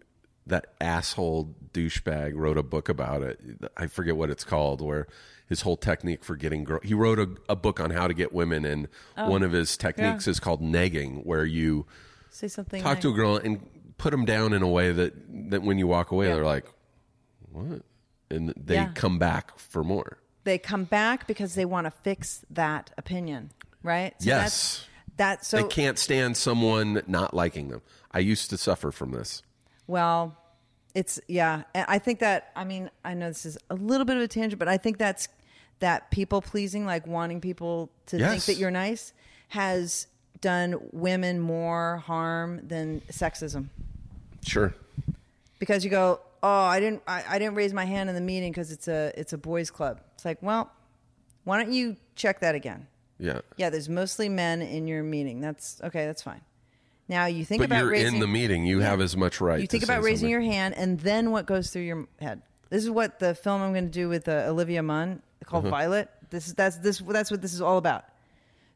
that asshole douchebag wrote a book about it. I forget what it's called. Where his whole technique for getting girl. He wrote a, a book on how to get women, and oh. one of his techniques is called negging, where you say something talk like, to a girl and put them down in a way that that when you walk away, Yeah. they're like, "What?" and they Yeah. come back for more. they come back because they want to fix that opinion right so Yes. that's, that's so they can't stand someone not liking them. I used to suffer from this. Well, it's yeah. I think that I mean I know this is a little bit of a tangent, but I think that's that people pleasing, like wanting people to think that you're nice, has done women more harm than sexism. Sure. Because you go, oh, I didn't, I, I didn't raise my hand in the meeting because it's a it's a boys' club. It's like, well, why don't you check that again? Yeah. Yeah, there's mostly men in your meeting. That's okay. That's fine. Now you think But about you're raising in the meeting. You have as much right. you think about raising something. your hand and then what goes through your head this is what the film i'm going to do with uh, olivia munn called Uh-huh. violet this is that's this that's what this is all about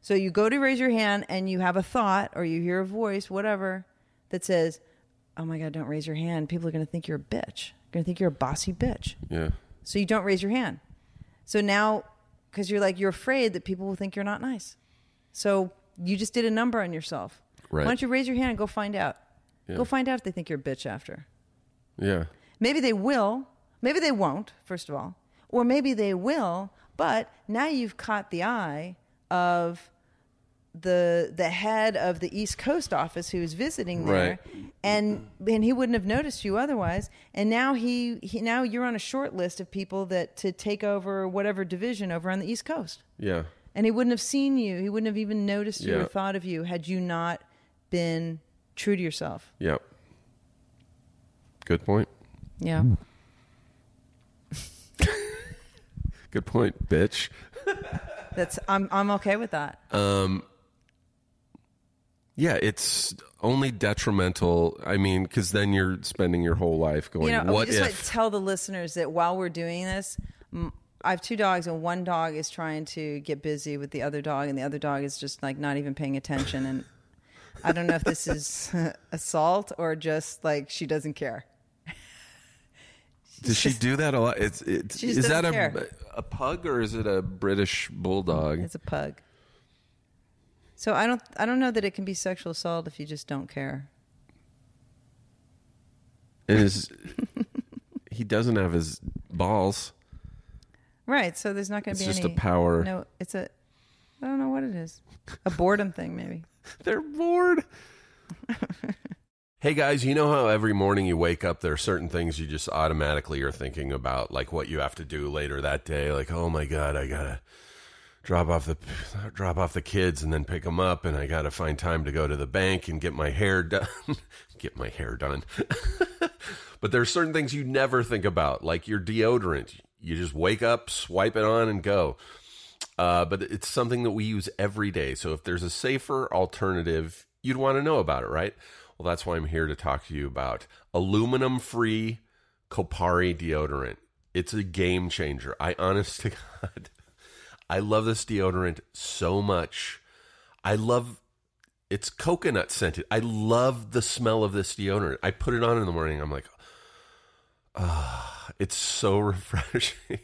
so you go to raise your hand and you have a thought or you hear a voice whatever that says oh my god don't raise your hand people are going to think you're a bitch going to think you're a bossy bitch Yeah. so you don't raise your hand so now because you're like you're afraid that people will think you're not nice so you just did a number on yourself Right. why don't you raise your hand and go find out Yeah. go find out if they think you're a bitch after Yeah. Maybe they will. Maybe they won't, first of all. Or maybe they will, but now you've caught the eye of the the head of the East Coast office who's visiting there Right. and and he wouldn't have noticed you otherwise and now he, he now you're on a short list of people that to take over whatever division over on the East Coast Yeah. and he wouldn't have seen you he wouldn't have even noticed you or thought of you had you not been true to yourself Yep. Good point. yeah Good point, bitch. that's I'm I'm okay with that Um Yeah, it's only detrimental. I mean, because then you're spending your whole life going, you know, "What just if?" like to tell the listeners that while we're doing this, m- I have two dogs, and one dog is trying to get busy with the other dog, and the other dog is just like not even paying attention. And I don't know if this is [LAUGHS] assault or just like she doesn't care. Does she do that a lot? It's, it's She just is that doesn't a care. a pug or is it a British bulldog? It's a pug. So I don't I don't know that it can be sexual assault if you just don't care. And is he doesn't have his balls? Right. So there's not going It's to be just a any power- No, it's a I don't know what it is. A boredom thing maybe. [LAUGHS] They're bored. [LAUGHS] hey guys, you know how every morning you wake up, there are certain things you just automatically are thinking about, like what you have to do later that day. Like, oh my god, I gotta drop off the drop off the kids and then pick them up, and I gotta find time to go to the bank and get my hair [LAUGHS] done. get my hair done. [LAUGHS] but there are certain things you never think about, like your deodorant. You just wake up, swipe it on, and go. Uh, but it's something that we use every day. So if there's a safer alternative, you'd want to know about it, right? Well, that's why I'm here to talk to you about aluminum free Kopari deodorant. It's a game changer. I honest to [LAUGHS] God, I love this deodorant so much. I love it's coconut scented. I love the smell of this deodorant. I put it on in the morning. I'm like, ah, it's so [LAUGHS] refreshing.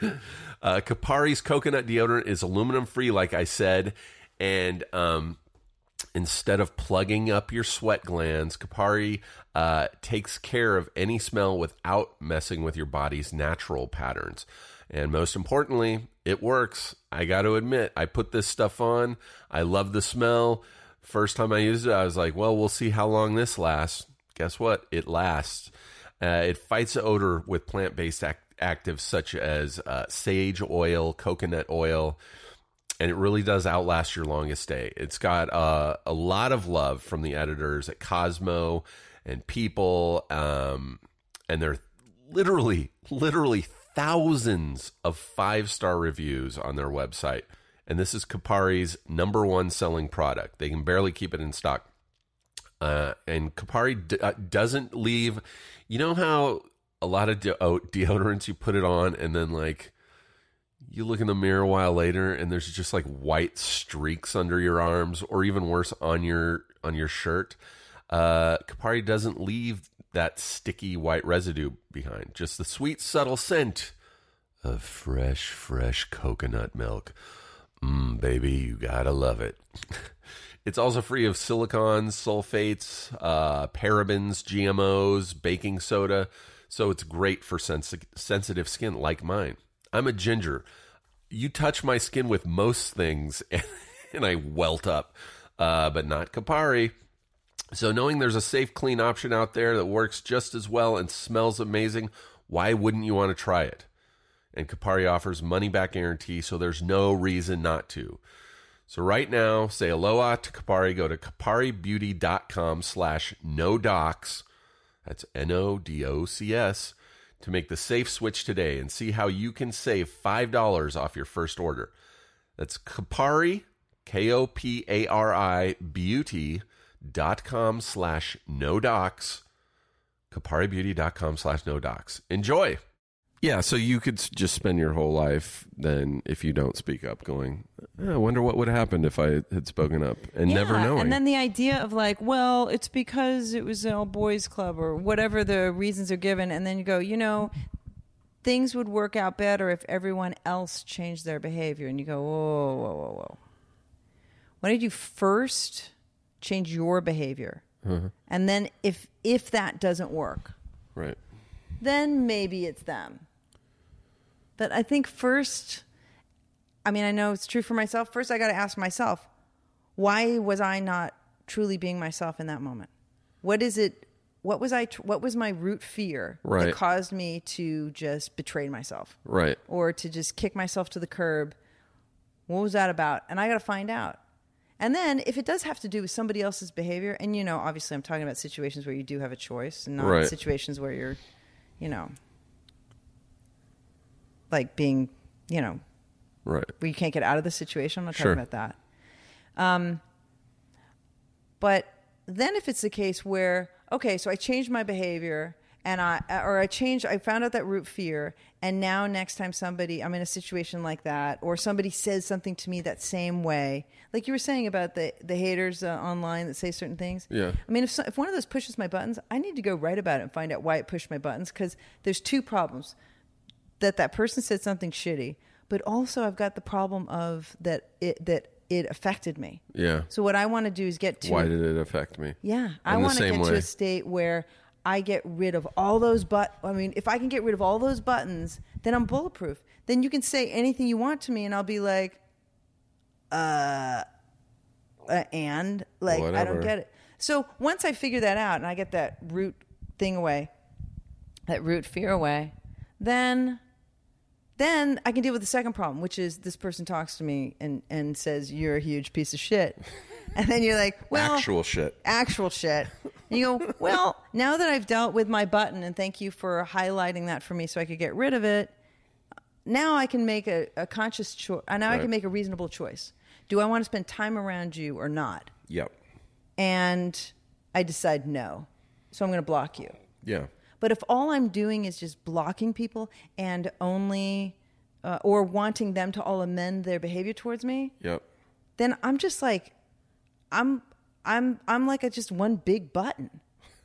Uh, Kopari's coconut deodorant is aluminum free, like I said, and um, instead of plugging up your sweat glands, Kopari uh, takes care of any smell without messing with your body's natural patterns. And most importantly, it works. I got to admit, I put this stuff on. I love the smell. First time I used it, I was like, well, we'll see how long this lasts. Guess what? It lasts. Uh, it fights odor with plant based act- actives such as uh, sage oil, coconut oil, and it really does outlast your longest day. It's got uh, a lot of love from the editors at Cosmo and People, um, and they're literally, literally thousands of five star reviews on their website. and this is Kopari's number one selling product. They can barely keep it in stock. Uh, and Kopari d- uh, doesn't leave. You know how a lot of de- oh, deodorants you put it on and then like you look in the mirror a while later and there's just like white streaks under your arms or even worse on your on your shirt. Uh, Kopari doesn't leave that sticky white residue behind. Just the sweet subtle scent of fresh fresh coconut milk. Mmm, baby, you gotta love it. [LAUGHS] It's also free of silicons, sulfates, uh, parabens, GMOs, baking soda. So it's great for sens- sensitive skin like mine. I'm a ginger. You touch my skin with most things [LAUGHS] and I welt up, uh, but not Kopari. So knowing there's a safe, clean option out there that works just as well and smells amazing, why wouldn't you want to try it? And Kopari offers money back guarantee, so there's no reason not to. So right now, say aloha to Kopari. Go to koparibeauty.com slash no docs. That's N-O-D-O-C-S to make the safe switch today and see how you can save $5 off your first order. That's Kopari, K-O-P-A-R-I, beauty.com slash no docs. Koparibeauty.com slash no docs. Enjoy! Yeah, so you could just spend your whole life then, if you don't speak up, going, "Eh, I wonder what would have happened if I had spoken up, and never Yeah, knowing. And then the idea of like, well, it's because it was an all boys club or whatever the reasons are given, and then you go, you know, things would work out better if everyone else changed their behavior, and you go, whoa, whoa, whoa, whoa. Why did you first change your behavior, and then if if that doesn't work, right. then maybe it's them. But I think first, I mean, I know it's true for myself. First, I got to ask myself, why was I not truly being myself in that moment? What is it? What was I? What was my root fear Right. that caused me to just betray myself Right. or to just kick myself to the curb? What was that about? And I got to find out. And then, if it does have to do with somebody else's behavior, and you know, obviously, I'm talking about situations where you do have a choice, and not Right. situations where you're, you know, like being, you know, Right. where you can't get out of the situation. I'm not Sure. talking about that. Um, but then if it's the case where okay, so I changed my behavior and I or I changed, I found out that root fear, and now next time somebody I'm in a situation like that, or somebody says something to me that same way, like you were saying about the the haters uh, online that say certain things. Yeah. I mean, if so, if one of those pushes my buttons, I need to go write about it and find out why it pushed my buttons because there's two problems that that person said something shitty, but also I've got the problem of that it that it affected me. Yeah. So what I want to do is get to Why did it affect me? yeah, I In the want to get to a state where I get rid of all those but I mean, if I can get rid of all those buttons, then I'm bulletproof. Then you can say anything you want to me and I'll be like uh, uh and like I don't get it. So once I figure that out and I get that root thing away, that root fear away, then then I can deal with the second problem, which is this person talks to me and, and says, You're a huge piece of shit. [LAUGHS] And then you're like, Well, Actual shit. actual shit. And you go, [LAUGHS] Well, now that I've dealt with my button, and thank you for highlighting that for me so I could get rid of it, now I can make a, a conscious choice. Uh, now I can make a reasonable choice. Do I want to spend time around you or not? Yep. And I decide no. So I'm going to block you. Yeah. But if all I'm doing is just blocking people and only, uh, or wanting them to all amend their behavior towards me, Yep. then I'm just like, I'm, I'm, I'm like a just one big button.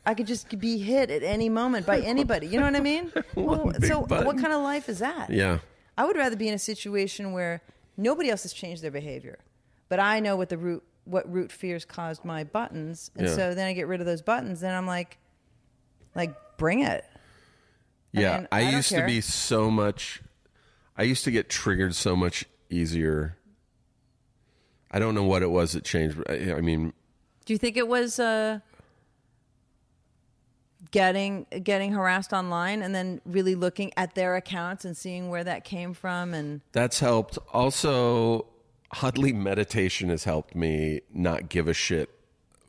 I could just be hit at any moment by anybody. You know what I mean? [LAUGHS] well, so button. what kind of life is that? Yeah. I would rather be in a situation where nobody else has changed their behavior, but I know what the root what root fears caused my buttons, and Yeah. so then I get rid of those buttons. Then I'm like, like bring it. Yeah, mean, I, I used to be so much. I used to get triggered so much easier. I don't know what it was that changed. but I, I mean, Do you think it was uh, getting getting harassed online, and then really looking at their accounts and seeing where that came from, and that's helped. Also, Hudley meditation has helped me not give a shit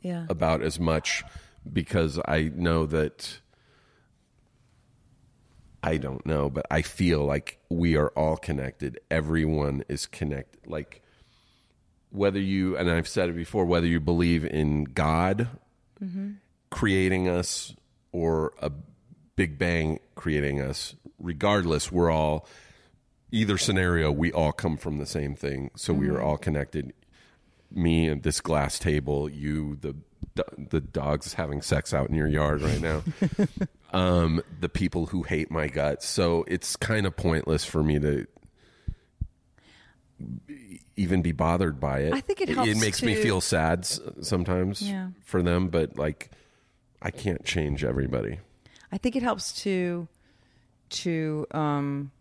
yeah, about as much because I know that I don't know, but I feel like we are all connected. Everyone is connected. Like whether you and I've said it before, whether you believe in God creating us or a Big Bang creating us, regardless, we're all either scenario. We all come from the same thing, so we are mm-hmm. all connected. Me and this glass table, you the the dogs having sex out in your yard right now. [LAUGHS] um, the people who hate my guts. So it's kind of pointless for me to even be bothered by it. I think it helps. It, makes me feel sad sometimes Yeah. for them, but like I can't change everybody. I think it helps to to um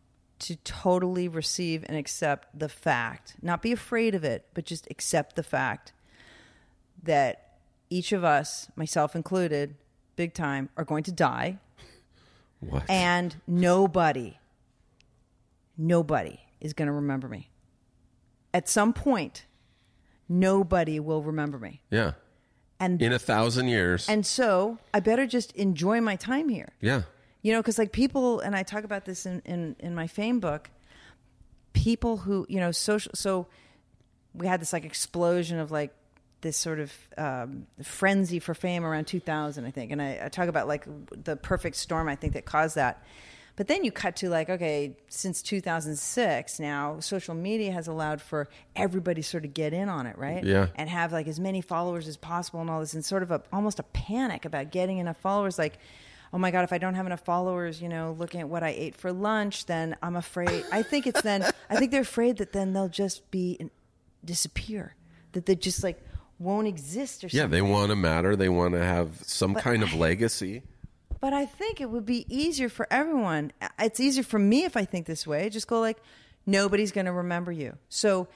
to totally receive and accept the fact, not be afraid of it, but just accept the fact that each of us, myself included, big time, are going to die What? and nobody nobody is going to remember me. At some point, nobody will remember me. yeah. And In a thousand years. and so, I better just enjoy my time here. yeah. You know, because like people, and I talk about this in, in, in my fame book, people who, you know, social, so we had this like explosion of like this sort of um, frenzy for fame around 2000, I think. And I, I talk about like the perfect storm, I think, that caused that. But then you cut to like, okay, since 2006 now, social media has allowed for everybody sort of get in on it, right? Yeah. And have like as many followers as possible and all this, and sort of a almost a panic about getting enough followers. Like, oh my god, if I don't have enough followers, you know, looking at what I ate for lunch, then I'm afraid. I think it's then. I think they're afraid that then they'll just be disappear, that they just like won't exist or Yeah, they want to matter. They want to have some kind of legacy. But I think it would be easier for everyone. Uh, it's easier for me if I think this way. Just go like, nobody's going to remember you. So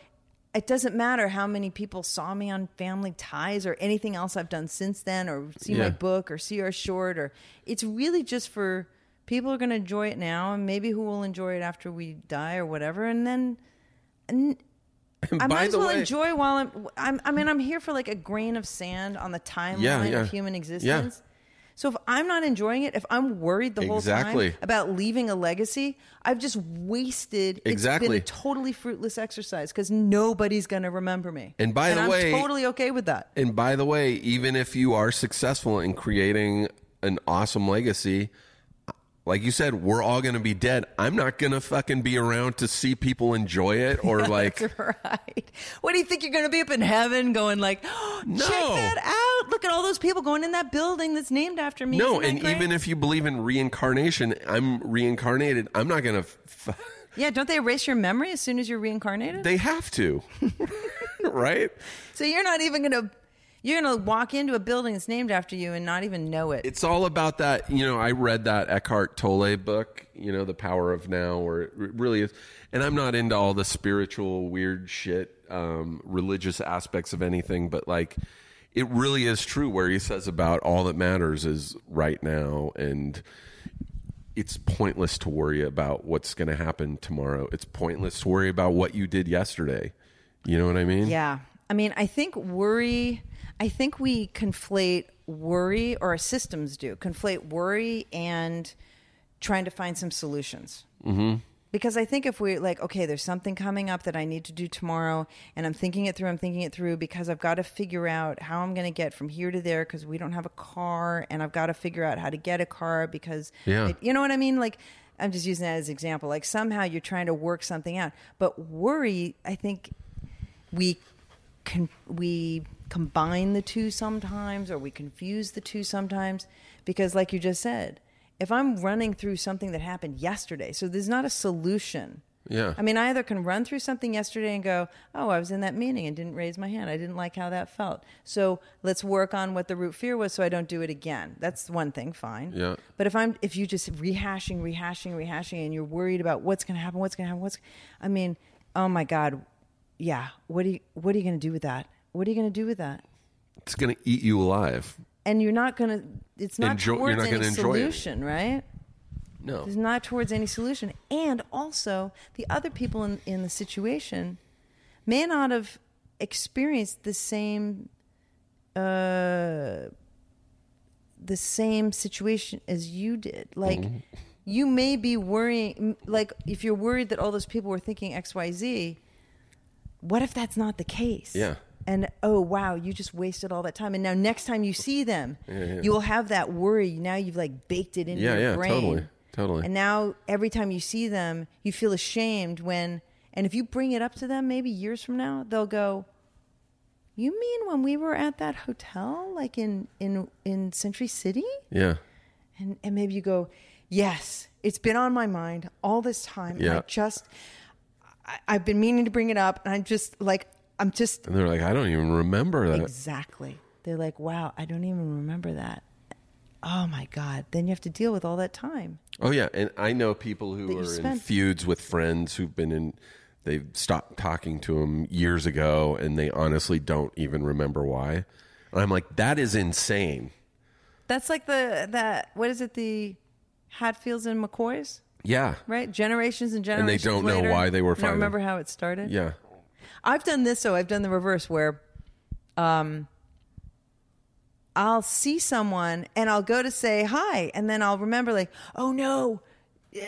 it doesn't matter how many people saw me on Family Ties or anything else I've done since then, or see Yeah. my book or see our short. Or it's really just for people are going to enjoy it now, and maybe who will enjoy it after we die or whatever. And then And [LAUGHS] I by might as well way, enjoy while I'm, I'm. I mean, I'm here for like a grain of sand on the timeline Yeah, yeah. of human existence. Yeah. So if I'm not enjoying it, if I'm worried the whole Exactly. time about leaving a legacy, I've just wasted. It's Exactly. been a totally fruitless exercise because nobody's going to remember me. And by the I'm way- totally okay with that. And by the way, even if you are successful in creating an awesome legacy, like you said, we're all going to be dead. I'm not going to fucking be around to see people enjoy it or [LAUGHS] like, right. What do you think you're going to be up in heaven going like, [GASPS] oh, No. check that out. Look at all those people going in that building that's named after me. no. And great? even if you believe in reincarnation, I'm reincarnated. I'm not going to, f- [LAUGHS] yeah, don't they erase your memory as soon as you're reincarnated? they have to, [LAUGHS] right? So you're not even gonna you're gonna walk into a building that's named after you and not even know it. It's all about that. You know, I read that Eckhart Tolle book, you know, The Power of Now, where it really is. And I'm not into all the spiritual, weird shit, um, religious aspects of anything, but like, it really is true where he says about all that matters is right now. And it's pointless to worry about what's going to happen tomorrow. It's pointless to worry about what you did yesterday. You know what I mean? yeah. I mean, I think worry I think we conflate worry or our systems do, conflate worry and trying to find some solutions. Mm-hmm. Because I think if we're like, okay, there's something coming up that I need to do tomorrow, and I'm thinking it through. I'm thinking it through because I've got to figure out how I'm going to get from here to there because we don't have a car, and I've got to figure out how to get a car because Yeah. it- you know what I mean? Like, I'm just using that as an example. Like somehow you're trying to work something out, but worry, I think we con- we combine the two sometimes or we confuse the two sometimes because like you just said if i'm running through something that happened yesterday so there's not a solution. Yeah. i mean i either can run through something yesterday and go oh i was in that meeting and didn't raise my hand. I didn't like how that felt. So let's work on what the root fear was so i don't do it again. That's one thing fine. Yeah. but if i'm if you just rehashing rehashing rehashing and you're worried about what's going to happen what's going to happen what's i mean oh my god yeah what are you what are you going to do with that what are you going to do with that It's going to eat you alive. and you're not going to it's not Enjoy- towards not any gonna enjoy it. solution right No. it's not towards any solution and also the other people in, in the situation may not have experienced the same uh the same situation as you did like Mm-hmm. you may be worrying like if you're worried that all those people were thinking xyz what if that's not the case? Yeah. And oh wow, you just wasted all that time. And now next time you see them, you will have that worry. Now you've like baked it into Yeah, your yeah, brain. totally, totally. And now every time you see them, you feel ashamed when. And if you bring it up to them, maybe years from now, they'll go. You mean when we were at that hotel, like in in in Century City? Yeah. And and maybe you go, yes, it's been on my mind all this time. Yeah. I just, I, I've been meaning to bring it up, and I'm just like, I'm just And they're like, I don't even remember that. exactly. They're like, wow, I don't even remember that. Oh my god! Then you have to deal with all that time. Oh yeah, and I know people who are in feuds with friends who've been in. They've stopped talking to them years ago, and they honestly don't even remember why. And I'm like, that is insane. That's like the that what is it? The Hatfields and McCoys, Yeah, right? Generations and generations. And they don't know why they were fighting. remember how it started. yeah, I've done this though. I've done the reverse where um I'll see someone and I'll go to say hi and then I'll remember like, "Oh no,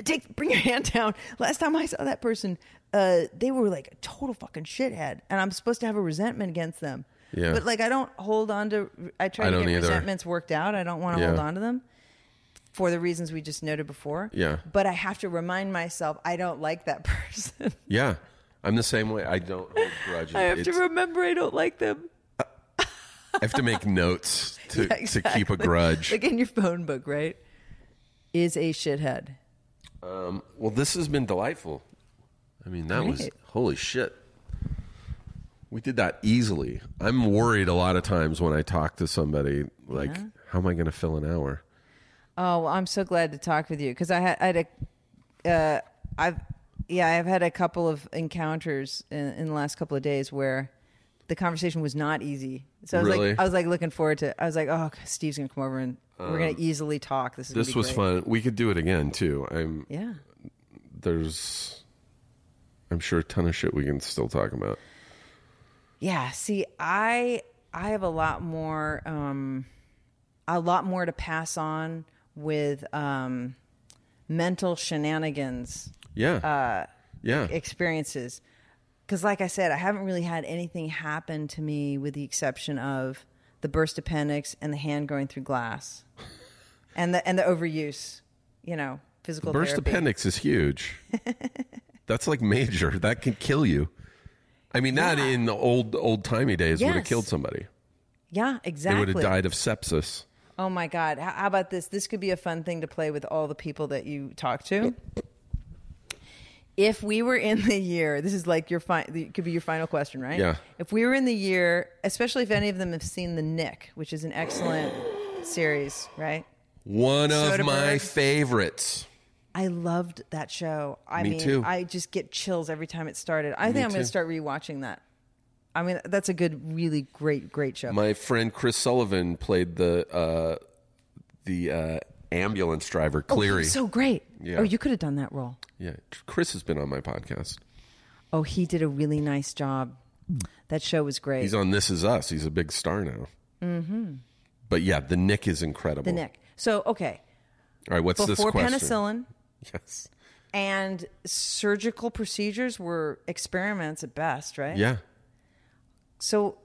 take bring your [LAUGHS] hand down. Last time I saw that person, uh they were like a total fucking shithead and I'm supposed to have a resentment against them." Yeah. But like I don't hold on to I try I to get either. resentments worked out. I don't want to Yeah. hold on to them for the reasons we just noted before. Yeah. But I have to remind myself I don't like that [LAUGHS] person. yeah. I'm the same way. I don't hold grudges. [LAUGHS] I have to remember I don't like them. I have to make [LAUGHS] notes to, Yeah, to keep a grudge. Like in your phone book, right? Is a shithead. Um, well, this has been delightful. I mean, that was holy shit. We did that easily. I'm worried a lot of times when I talk to somebody, like, how am I going to fill an hour? Oh, well, I'm so glad to talk with you because I had I had a, uh, I've yeah, I've had a couple of encounters in, in the last couple of days where the conversation was not easy. So I was Really? like, I was like looking forward to. I was like, oh, Steve's gonna come over and we're gonna easily talk. This is This be was great. fun. We could do it again too. I'm Yeah. there's, I'm sure a ton of shit we can still talk about. Yeah, see, I I have a lot more um a lot more to pass on with um mental shenanigans Yeah, Uh, yeah, experiences. Cuz like I said, I haven't really had anything happen to me with the exception of the burst appendix and the hand going through glass. [LAUGHS] And the and the overuse, you know, physical burst therapy. appendix is huge. [LAUGHS] That's like major. That can kill you. I mean, that in the old old timey days would have killed somebody. Yeah, They exactly. would have died of sepsis. Oh my God. How, about this? This could be a fun thing to play with all the people that you talk to. If we were in the year, this is like your fi- could be your final question, right? Yeah. If we were in the year, especially if any of them have seen The Knick, which is an excellent series, right? One of my favorites. I loved that show. I Me mean, too. I just get chills every time it started. I think I'm going too. to start rewatching that. I mean, that's a good, really great, great show. My friend Chris Sullivan played the uh, the uh, ambulance driver, Oh, Cleary. was so great. Yeah. Oh, you could have done that role. yeah, Chris has been on my podcast. Oh, he did a really nice job. That show was great. He's on This Is Us. He's a big star now. Mm-hmm. But yeah, the Knick is incredible. the Knick. So, okay, All right, what's before this question? penicillin [LAUGHS] Yes. and surgical procedures were experiments at best, right? Yeah. So,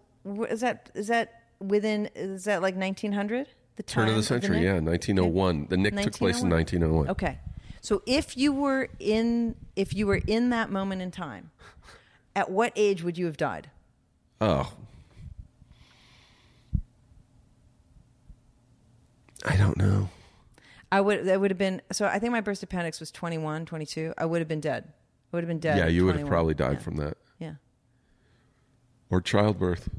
is that is that within is that like 1900? The Turn of the century. Knick? yeah, 1901. The Knick took place in 1901. 1901. Okay. So if you were in if you were in that moment in time, at what age would you have died? Oh. I don't know. I would that would have been so I think my burst appendix was 21, 22. I would have been dead. I would have been dead. yeah, you would have probably died Yeah. from that. Yeah. Or childbirth.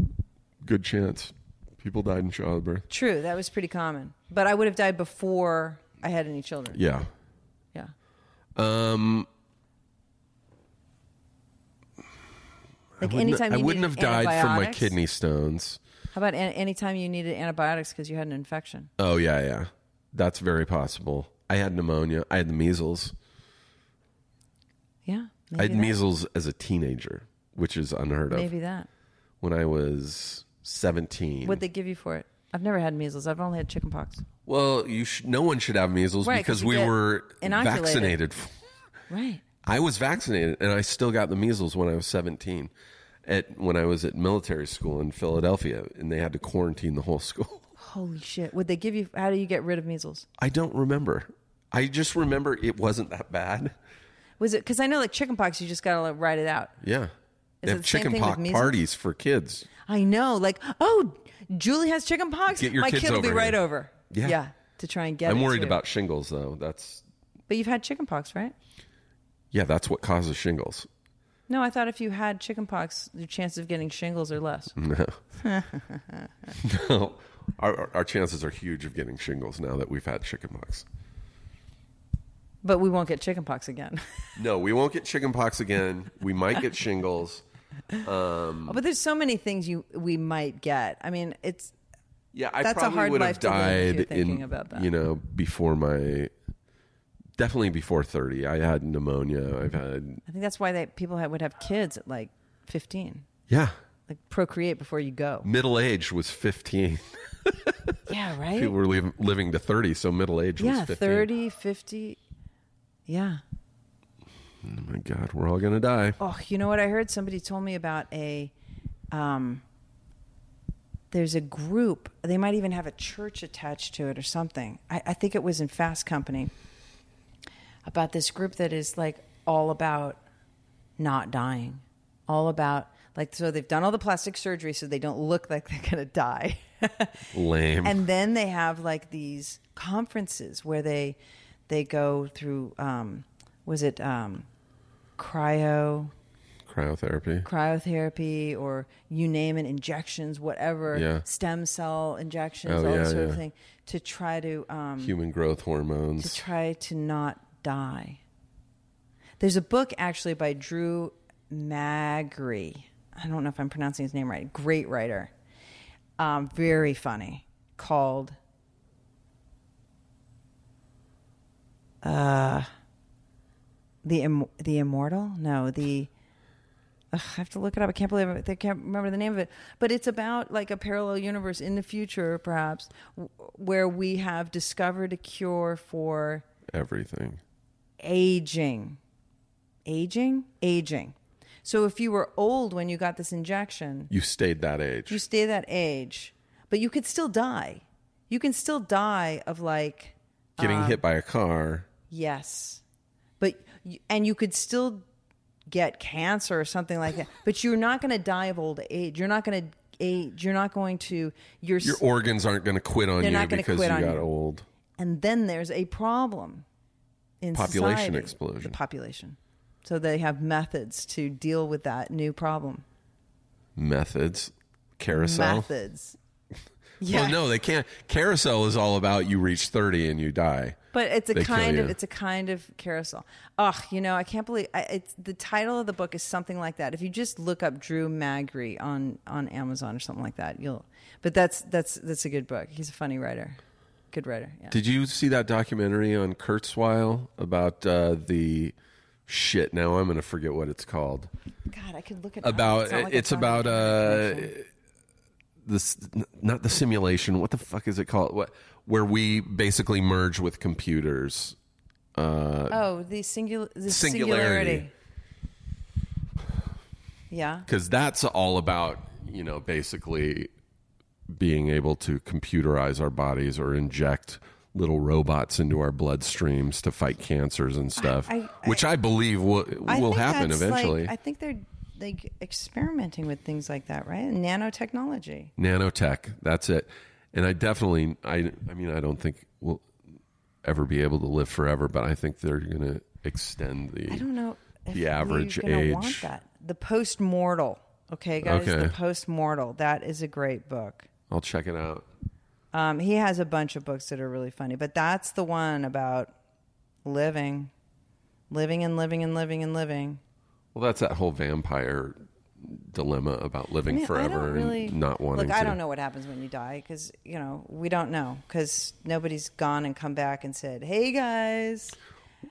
Good chance. People died in childbirth. True, that was pretty common. But I would have died before I had any children. Yeah. Yeah. Um, Like I wouldn't, anytime I wouldn't have died from my kidney stones. How about an- anytime you needed antibiotics because you had an infection? Oh yeah, yeah. That's very possible. I had pneumonia. I had the measles. Yeah. I had that. measles as a teenager, which is unheard of. Maybe that. When I was 17. What'd they give you for it? I've never had measles. I've only had chickenpox. well, you sh- no one should have measles Right, because you we get were inoculated. vaccinated. [LAUGHS] Right. I was vaccinated and I still got the measles when I was 17. at when I was at military school in Philadelphia, and they had to quarantine the whole [LAUGHS] school. Holy shit! Would they give you? How do you get rid of measles? I don't remember. I just remember it wasn't that bad. Was it because I know like chickenpox, you just gotta like, write it out. Yeah, Is they have the chickenpox parties for kids. I know, like oh, Julie has chickenpox. Get your My kids kid will be over right over. Yeah. yeah, to try and get. I'm worried too. about shingles though. That's But you've had chickenpox, right? yeah, that's what causes shingles. No, I thought if you had chickenpox, your chances of getting shingles are less. No, [LAUGHS] no. Our, our- our chances are huge of getting shingles now that we've had chickenpox. But we won't get chickenpox again. [LAUGHS] No, we won't get chickenpox again. We might get shingles. Oh, but there's so many things you we might get. I mean, it's Yeah, I That's a hard would life if died in about that. you know before my definitely before thirty. I had pneumonia. I've had I think that's why they people have, would have kids at like 15, yeah. like procreate before you go. Middle age was fifteen. [LAUGHS] Yeah, right. People were li- living to thirty, so middle age was yeah, fifteen. 30, 50. Yeah. Oh my god, we're all gonna die. Oh, you know what I heard? Somebody told me about a. Um, there's a group. They might even have a church attached to it or something. I, I think it was in Fast Company. About this group that is like all about not dying, all about like so they've done all the plastic surgery so they don't look like they're gonna die. [LAUGHS] Lame. and then they have like these conferences where they they go through um was it um cryo Cryotherapy. cryotherapy or you name it injections whatever Yeah. stem cell injections Oh, all yeah, this sort of thing to try to um Human growth hormones. to try to not die. There's a book actually by Drew Magary. I don't know if I'm pronouncing his name right. Great writer. Um, very funny. Called uh, the Im- the Immortal. No, the Ugh, I have to look it up. I can't believe it. I can't remember the name of it. But it's about like a parallel universe in the future, perhaps, w- where we have discovered a cure for Everything. aging. Aging? Aging. So if you were old when you got this injection, You stayed that age. you stay that age, but you could still die. You can still die of like Getting um, hit by a car. Yes, and you could still get cancer or something like that. But you're not going to die of old age. You're not going to age. You're not going to. You're. Your organs aren't going to quit on you because you got you. old. and then there's a problem in Population society. explosion. The population. So they have methods to deal with that new problem. Methods. Carousel. Methods. Yeah. Well, no, they can't. Carousel is all about you reach 30 and you die. But it's a They kind of it's a kind of carousel. Ugh, you know, I can't believe I, it's the title of the book is something like that. If you just look up Drew Magary on on Amazon or something like that, you'll. But that's that's that's a good book. He's a funny writer, good writer. Yeah. Did you see that documentary on Kurzweil about uh, the shit? Now I'm going to forget what it's called. God, I could look at About it's, like it's about uh. This not the simulation. What the fuck is it called? What where we basically merge with computers. Uh, oh the the Singularity. singularity. Yeah. because that's all about you know basically being able to computerize our bodies or inject little robots into our bloodstreams to fight cancers and stuff I- I- which i believe will I will think happen that's eventually Like, I think they're like experimenting with things like that, right? Nanotechnology. nanotech that's it and i definitely i i mean i don't think we'll ever be able to live forever but i think they're going to extend the I don't know if The average age. Want that the post mortal? Okay, guys, Okay. the post mortal. That is a great book. i'll check it out Um, he has a bunch of books that are really funny, but that's the one about living, living and living and living and living. Well that's that whole vampire dilemma about living I mean, forever really and not wanting look. to I don't know what happens when you die because you know we don't know because nobody's gone and come back and said, "Hey guys,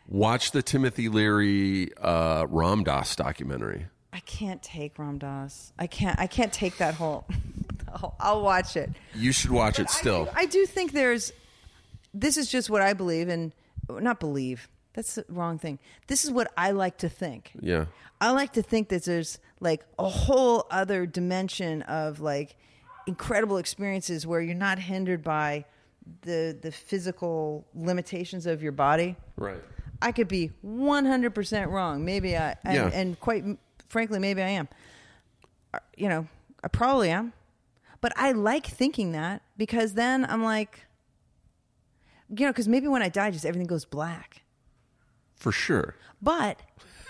Watch the Timothy Leary uh, Ram Dass documentary. I can't take Ram Dass. I can't. I can't take that whole. [LAUGHS] I'll, I'll watch it. You should watch it still. I do, I do think there's. This is just what I believe, and not believe. That's the wrong thing. This is what I like to think. Yeah. I like to think that there's like a whole other dimension of like incredible experiences where you're not hindered by the the physical limitations of your body. Right. I could be 100% wrong. Maybe I and, Yeah. and quite frankly maybe I am. Uh, You know, I probably am. But I like thinking that because then I'm like you know, cuz maybe when I die just everything goes black For sure. but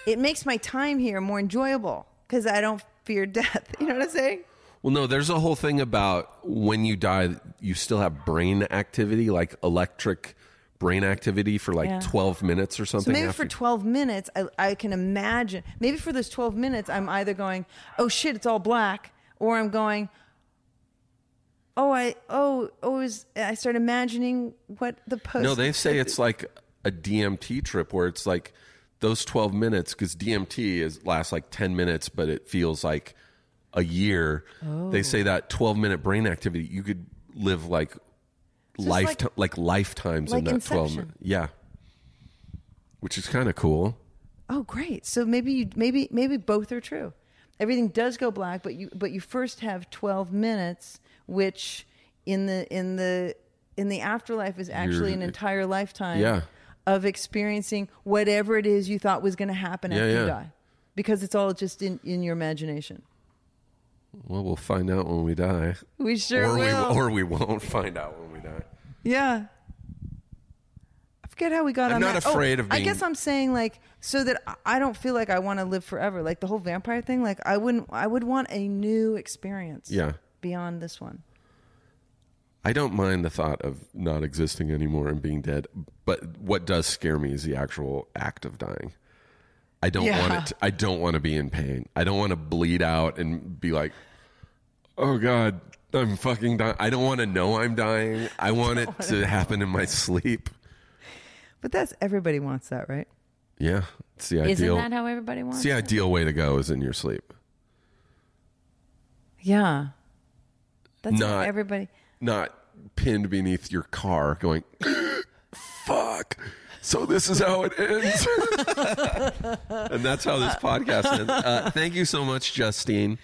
it makes my time here more enjoyable because I don't fear death. [LAUGHS] You know what I'm saying? Well, no, there's a whole thing about when you die, you still have brain activity, like electric brain activity for like Yeah. 12 minutes or So something. maybe after- for 12 minutes, I, I can imagine. Maybe for those 12 minutes, I'm either going, "Oh shit, it's all black," or I'm going, "Oh, I oh oh is I start imagining what the post." No, they say it's like a DMT trip where it's like those 12 minutes because DMT is lasts like 10 minutes, but it feels like a year. They say that 12 minute brain activity, you could live like life like- like, lifetimes like in that 12 Inception. minutes. Yeah. Which is kind of cool. Oh, great. So maybe you maybe maybe both are true. Everything does go black, but you but you first have 12 minutes which in the in the in the afterlife is actually You're- an entire lifetime Yeah. Of experiencing whatever it is you thought was going to happen Yeah, after yeah. you die. Because it's all just in in your imagination. Well, we'll find out when we die. We sure or will. we [LAUGHS] or we won't find out when we die. Yeah. I forget how we got I'm on not that. Oh, afraid oh, of I guess I'm saying like so that I- I don't feel like I want to live forever. Like the whole vampire thing. Like I wouldn't. I would want a new experience. Yeah. Beyond this one. I don't mind the thought of not existing anymore and being dead, but what does scare me is the actual act of dying. I don't Yeah. want it. To, I don't want to be in pain. I don't want to bleed out and be like, "Oh God, I'm fucking dying." I don't want to know I'm dying. I want it to [LAUGHS] happen in my sleep. But that's everybody wants that, right? Yeah, it's the Isn't ideal. that how everybody wants it's the it? ideal way to go is in your sleep, Yeah. That's how Not- everybody. Not pinned beneath your car, going, "Fuck." So this is how it ends, [LAUGHS] and that's how this podcast ends. Uh, thank you so much, Justine.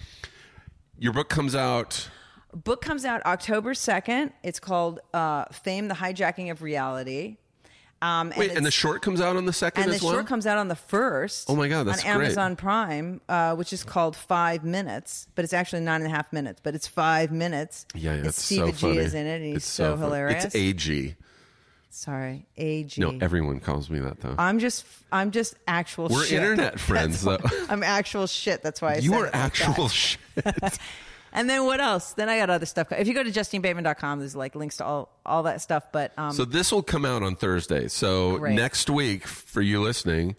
Your book comes out. Book comes out October second. It's called uh, "Fame: The Hijacking of Reality." Um, Wait, and the short comes out on the second and the well. short comes out on the first. Oh my God, that's on great. Amazon Prime, uh, which is called Five Minutes, but it's actually nine and a half minutes. But it's five minutes. yeah, yeah, it's Steve so G funny. is in it, and he's it's so, funny. hilarious. It's Agee. Sorry, Agee. No, everyone calls me that though. I'm just, I'm just actual. We're shit. internet [LAUGHS] friends, why- though. I'm actual shit. That's why I you said are it like that. actual [LAUGHS] shit. And then what else? Then I got other stuff. If you go to justinebateman.com, there's like links to all all that stuff. But um, So this will come out on Thursday. So Great. next week, for you listening,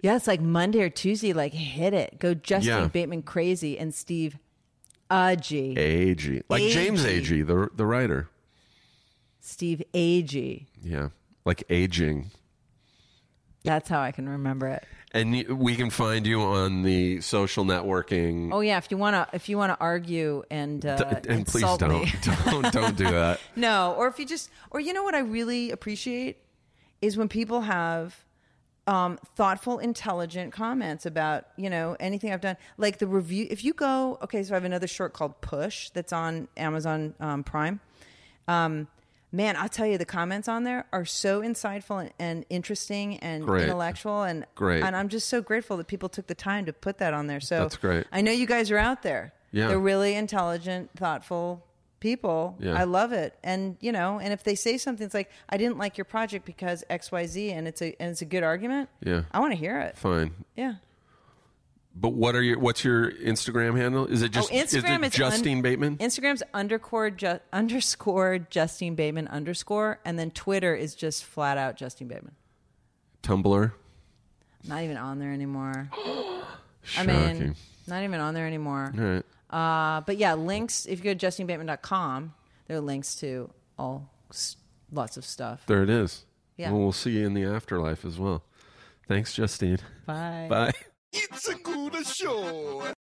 yeah, it's like Monday or Tuesday. Like hit it. Go Justine Yeah. Bateman crazy and Steve Agee. Agee, like James Agee. Agee, the the writer. Steve Agee. Yeah, like aging. That's how I can remember it. And we can find you on the social networking. Oh yeah, if you wanna if you wanna argue and uh, D- and please don't, me. [LAUGHS] don't, don't do that. [LAUGHS] No, or if you just, or you know what I really appreciate is when people have um, thoughtful, intelligent comments about you know anything I've done. Like the review. If you go, okay, so I have another short called Push that's on Amazon um, Prime. Um, man, I'll tell you, the comments on there are so insightful and, and interesting and Great. intellectual, and Great. And I'm just so grateful that people took the time to put that on there. So That's great. I know you guys are out there. Yeah. they're really intelligent, thoughtful people. Yeah. I love it. And you know, and if they say something it's like, I didn't like your project because XYZ and it's a and it's a good argument, Yeah. I want to hear it. Fine. Yeah. But what are your what's your Instagram handle? Is it just oh, Instagram is Justine un- Bateman? Instagram's underscore ju- underscore Justine Bateman underscore and then Twitter is just flat out Justine Bateman. Tumblr. Not even on there anymore. [GASPS] I mean, not even on there anymore. All right. Uh, but yeah, links. If you go to justinebateman.com, there are links to all s- lots of stuff. There it is. Yeah. Well, we'll see you in the afterlife as well. Thanks, Justine. Bye. Bye. It's a good show.